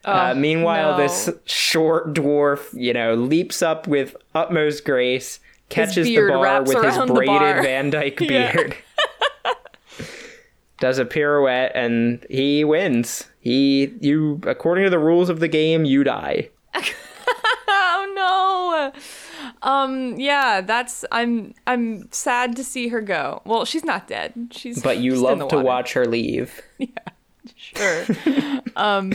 [SPEAKER 1] uh, meanwhile,
[SPEAKER 2] Oh, no.
[SPEAKER 1] this short dwarf, you know, leaps up with utmost grace, catches the bar with his braided. Van Dyke
[SPEAKER 2] Yeah.
[SPEAKER 1] Does a pirouette and he wins. He, you, according to the rules of the game, you die.
[SPEAKER 2] oh no. Um, yeah, that's I'm I'm sad to see her go. Well, she's not dead. She's
[SPEAKER 1] But you love to watch her leave. Yeah.
[SPEAKER 2] Sure. um,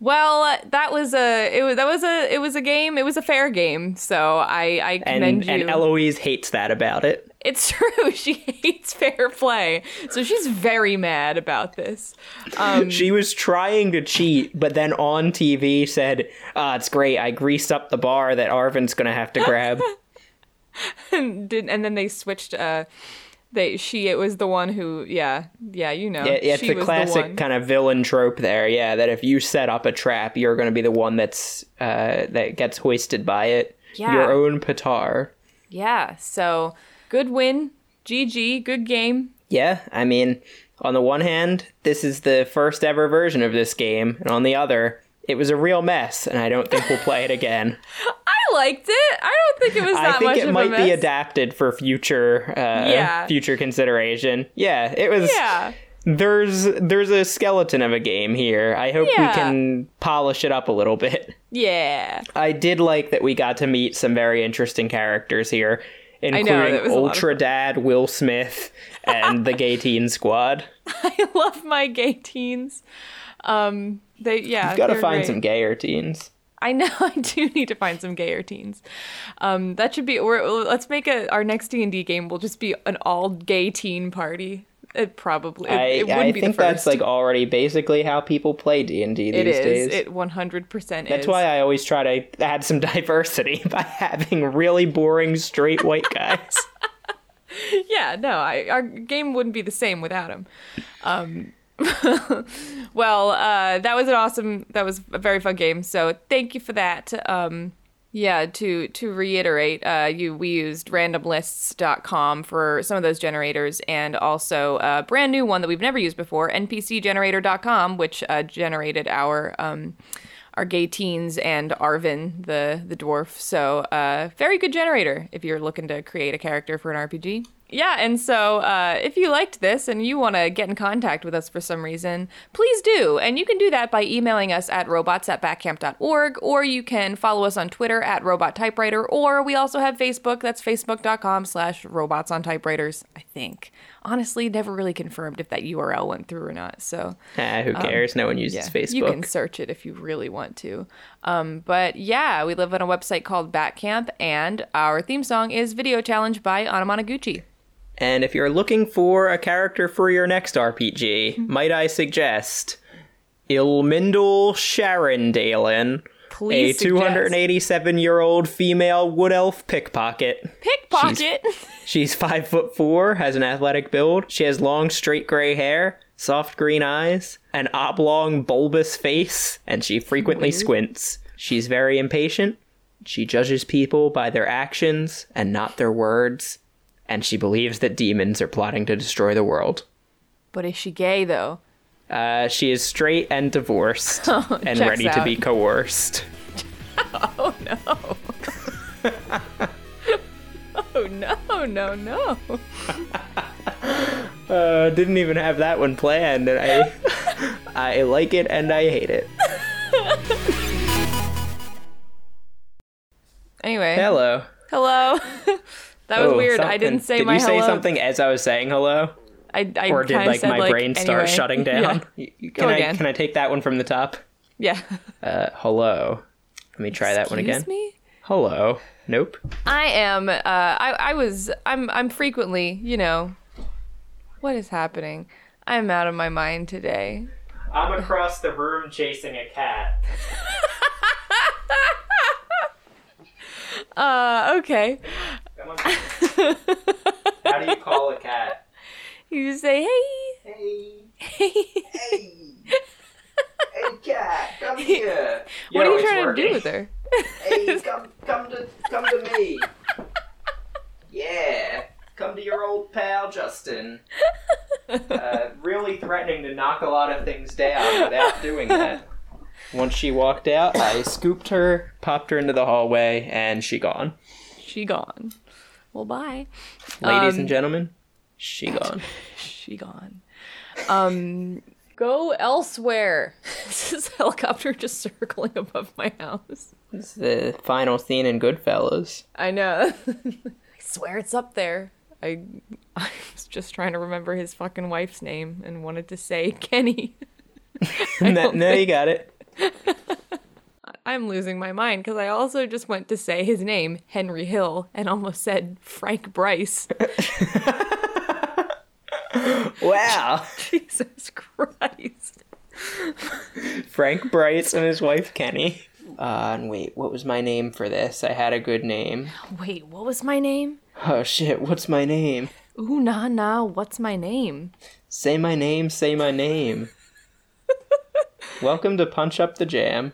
[SPEAKER 2] well, that was a it was that was a it was a game. It was a fair game. So I I commend
[SPEAKER 1] And,
[SPEAKER 2] you.
[SPEAKER 1] and Eloise hates that about it.
[SPEAKER 2] It's true. She hates fair play. So she's very mad about this. Um,
[SPEAKER 1] She was trying to cheat, but then on TV said, ah, it's great. I greased up the bar that Arvin's going to have to grab.
[SPEAKER 2] and did and then they switched. Uh, they she it was the one who yeah yeah you know
[SPEAKER 1] Yeah, it's
[SPEAKER 2] she
[SPEAKER 1] the
[SPEAKER 2] was
[SPEAKER 1] classic
[SPEAKER 2] one.
[SPEAKER 1] kind of villain trope there. Yeah, that if you set up a trap, you're going to be the one that's uh, that gets hoisted by it.
[SPEAKER 2] Yeah.
[SPEAKER 1] Your own petard.
[SPEAKER 2] Yeah. So good win. GG. Good game.
[SPEAKER 1] Yeah, I mean, on the one hand, this is the first ever version of this game, and on the other, it was a real mess, and I don't think we'll play it again.
[SPEAKER 2] I liked it. I don't think it was that
[SPEAKER 1] I think it might be adapted for future uh,
[SPEAKER 2] Yeah.
[SPEAKER 1] future consideration. Yeah, it was.
[SPEAKER 2] Yeah.
[SPEAKER 1] There's there's a skeleton of a game here. I hope we can polish it up a little bit.
[SPEAKER 2] Yeah.
[SPEAKER 1] I did like that we got to meet some very interesting characters here, including
[SPEAKER 2] that was a lot of
[SPEAKER 1] Ultra Dad Will Smith and the Gay Teen Squad.
[SPEAKER 2] I love my gay teens. Um, they yeah.
[SPEAKER 1] you've Got to find
[SPEAKER 2] great.
[SPEAKER 1] some gayer teens.
[SPEAKER 2] I know I do need to find some gayer teens. Um, that should be. We're, let's make a our next D and D game. will just be an all gay teen party. It probably. It,
[SPEAKER 1] I,
[SPEAKER 2] it wouldn't
[SPEAKER 1] I
[SPEAKER 2] be
[SPEAKER 1] think
[SPEAKER 2] the
[SPEAKER 1] that's like already basically how people play D and D these
[SPEAKER 2] it is.
[SPEAKER 1] days.
[SPEAKER 2] It one hundred percent is.
[SPEAKER 1] That's why I always try to add some diversity by having really boring straight white guys.
[SPEAKER 2] yeah, no, I, our game wouldn't be the same without him. Um, well, uh, that was an awesome, that was a very fun game. So thank you for that. Um, yeah, to to reiterate, uh, you we used randomlists.com for some of those generators, and also a brand new one that we've never used before, npcgenerator.com, which uh, generated our um, our gay teens and Arvin, the the dwarf. So, uh, very good generator if you're looking to create a character for an RPG. Yeah, and so uh, if you liked this and you want to get in contact with us for some reason, please do. And you can do that by emailing us at robots at backcamp.org, or you can follow us on Twitter at robot typewriter, or we also have Facebook. That's facebook.com slash robots on typewriters, I think. Honestly, never really confirmed if that URL went through or not. So
[SPEAKER 1] Ah, who cares? no one uses Facebook.
[SPEAKER 2] Um, you can search it if you really want to. Um, but yeah, we live on a website called Batcamp, and our theme song is Video Challenge by Anamanaguchi.
[SPEAKER 1] And if you're looking for a character for your next RPG, mm-hmm. might I suggest Ilmindel Sharondalen, a
[SPEAKER 2] Please suggest.
[SPEAKER 1] 287 year old female wood elf pickpocket.
[SPEAKER 2] Pickpocket.
[SPEAKER 1] She's five foot four, has an athletic build. She has long, straight gray hair, soft green eyes, an oblong, bulbous face, and she frequently squints. She's very impatient. She judges people by their actions and not their words. And she believes that demons are plotting to destroy the world.
[SPEAKER 2] But is she gay though?
[SPEAKER 1] Uh, she is straight and divorced and
[SPEAKER 2] checks
[SPEAKER 1] ready to be coerced.
[SPEAKER 2] Oh no. oh no, no, no.
[SPEAKER 1] Uh, didn't even have that one planned, and I, I like it and I hate it.
[SPEAKER 2] Anyway,
[SPEAKER 1] Hello.
[SPEAKER 2] hello. That was
[SPEAKER 1] Oh,
[SPEAKER 2] weird. I didn't say
[SPEAKER 1] Did
[SPEAKER 2] my Did
[SPEAKER 1] you say
[SPEAKER 2] hello.
[SPEAKER 1] something as I was saying hello,
[SPEAKER 2] I, I
[SPEAKER 1] or did
[SPEAKER 2] kinda
[SPEAKER 1] like
[SPEAKER 2] said,
[SPEAKER 1] my brain start
[SPEAKER 2] anyway.
[SPEAKER 1] shutting down?
[SPEAKER 2] Yeah.
[SPEAKER 1] You- you-
[SPEAKER 2] Go
[SPEAKER 1] Can I
[SPEAKER 2] again.
[SPEAKER 1] can I take that one from the top?
[SPEAKER 2] yeah.
[SPEAKER 1] Uh, hello. Let me try that one
[SPEAKER 2] Excuse
[SPEAKER 1] again.
[SPEAKER 2] me?
[SPEAKER 1] Hello. Nope.
[SPEAKER 2] I am. Uh, I I was. I'm. I'm frequently. You know. What is happening? I'm out of my mind today.
[SPEAKER 1] I'm across the room chasing a cat.
[SPEAKER 2] Uh. Okay.
[SPEAKER 1] Come on. How do you call a cat?
[SPEAKER 2] You say, hey,
[SPEAKER 1] Hey,
[SPEAKER 2] hey.
[SPEAKER 1] hey, hey, cat, come here.
[SPEAKER 2] what
[SPEAKER 1] Yo,
[SPEAKER 2] are you trying to do with her?
[SPEAKER 1] Hey, come, come to, come to me. Yeah, come to your old pal Justin. Uh, really threatening to knock a lot of things down without doing that. Once she walked out, I scooped her, popped her into the hallway, and she gone.
[SPEAKER 2] She gone. Well, bye.
[SPEAKER 1] Ladies
[SPEAKER 2] Um,
[SPEAKER 1] and gentlemen, she gone.
[SPEAKER 2] She gone. Um. Go elsewhere. this is a helicopter just circling above my house.
[SPEAKER 1] This is the final scene in Goodfellas.
[SPEAKER 2] I know. I swear it's up there. I I was just trying to remember his fucking wife's name and wanted to say Kenny.
[SPEAKER 1] no, no, you got it.
[SPEAKER 2] I'm losing my mind because I also just went to say his name, Henry Hill, and almost said Frank Bryce.
[SPEAKER 1] Wow.
[SPEAKER 2] Jesus Christ.
[SPEAKER 1] Frank Bryce and his wife Kenny. Uh, and wait, what was my name for this? I had a good name.
[SPEAKER 2] Wait, what was my name?
[SPEAKER 1] Oh shit, what's my name?
[SPEAKER 2] Ooh, nah, nah, what's my name?
[SPEAKER 1] Say my name, say my name. Welcome to Punch Up the Jam.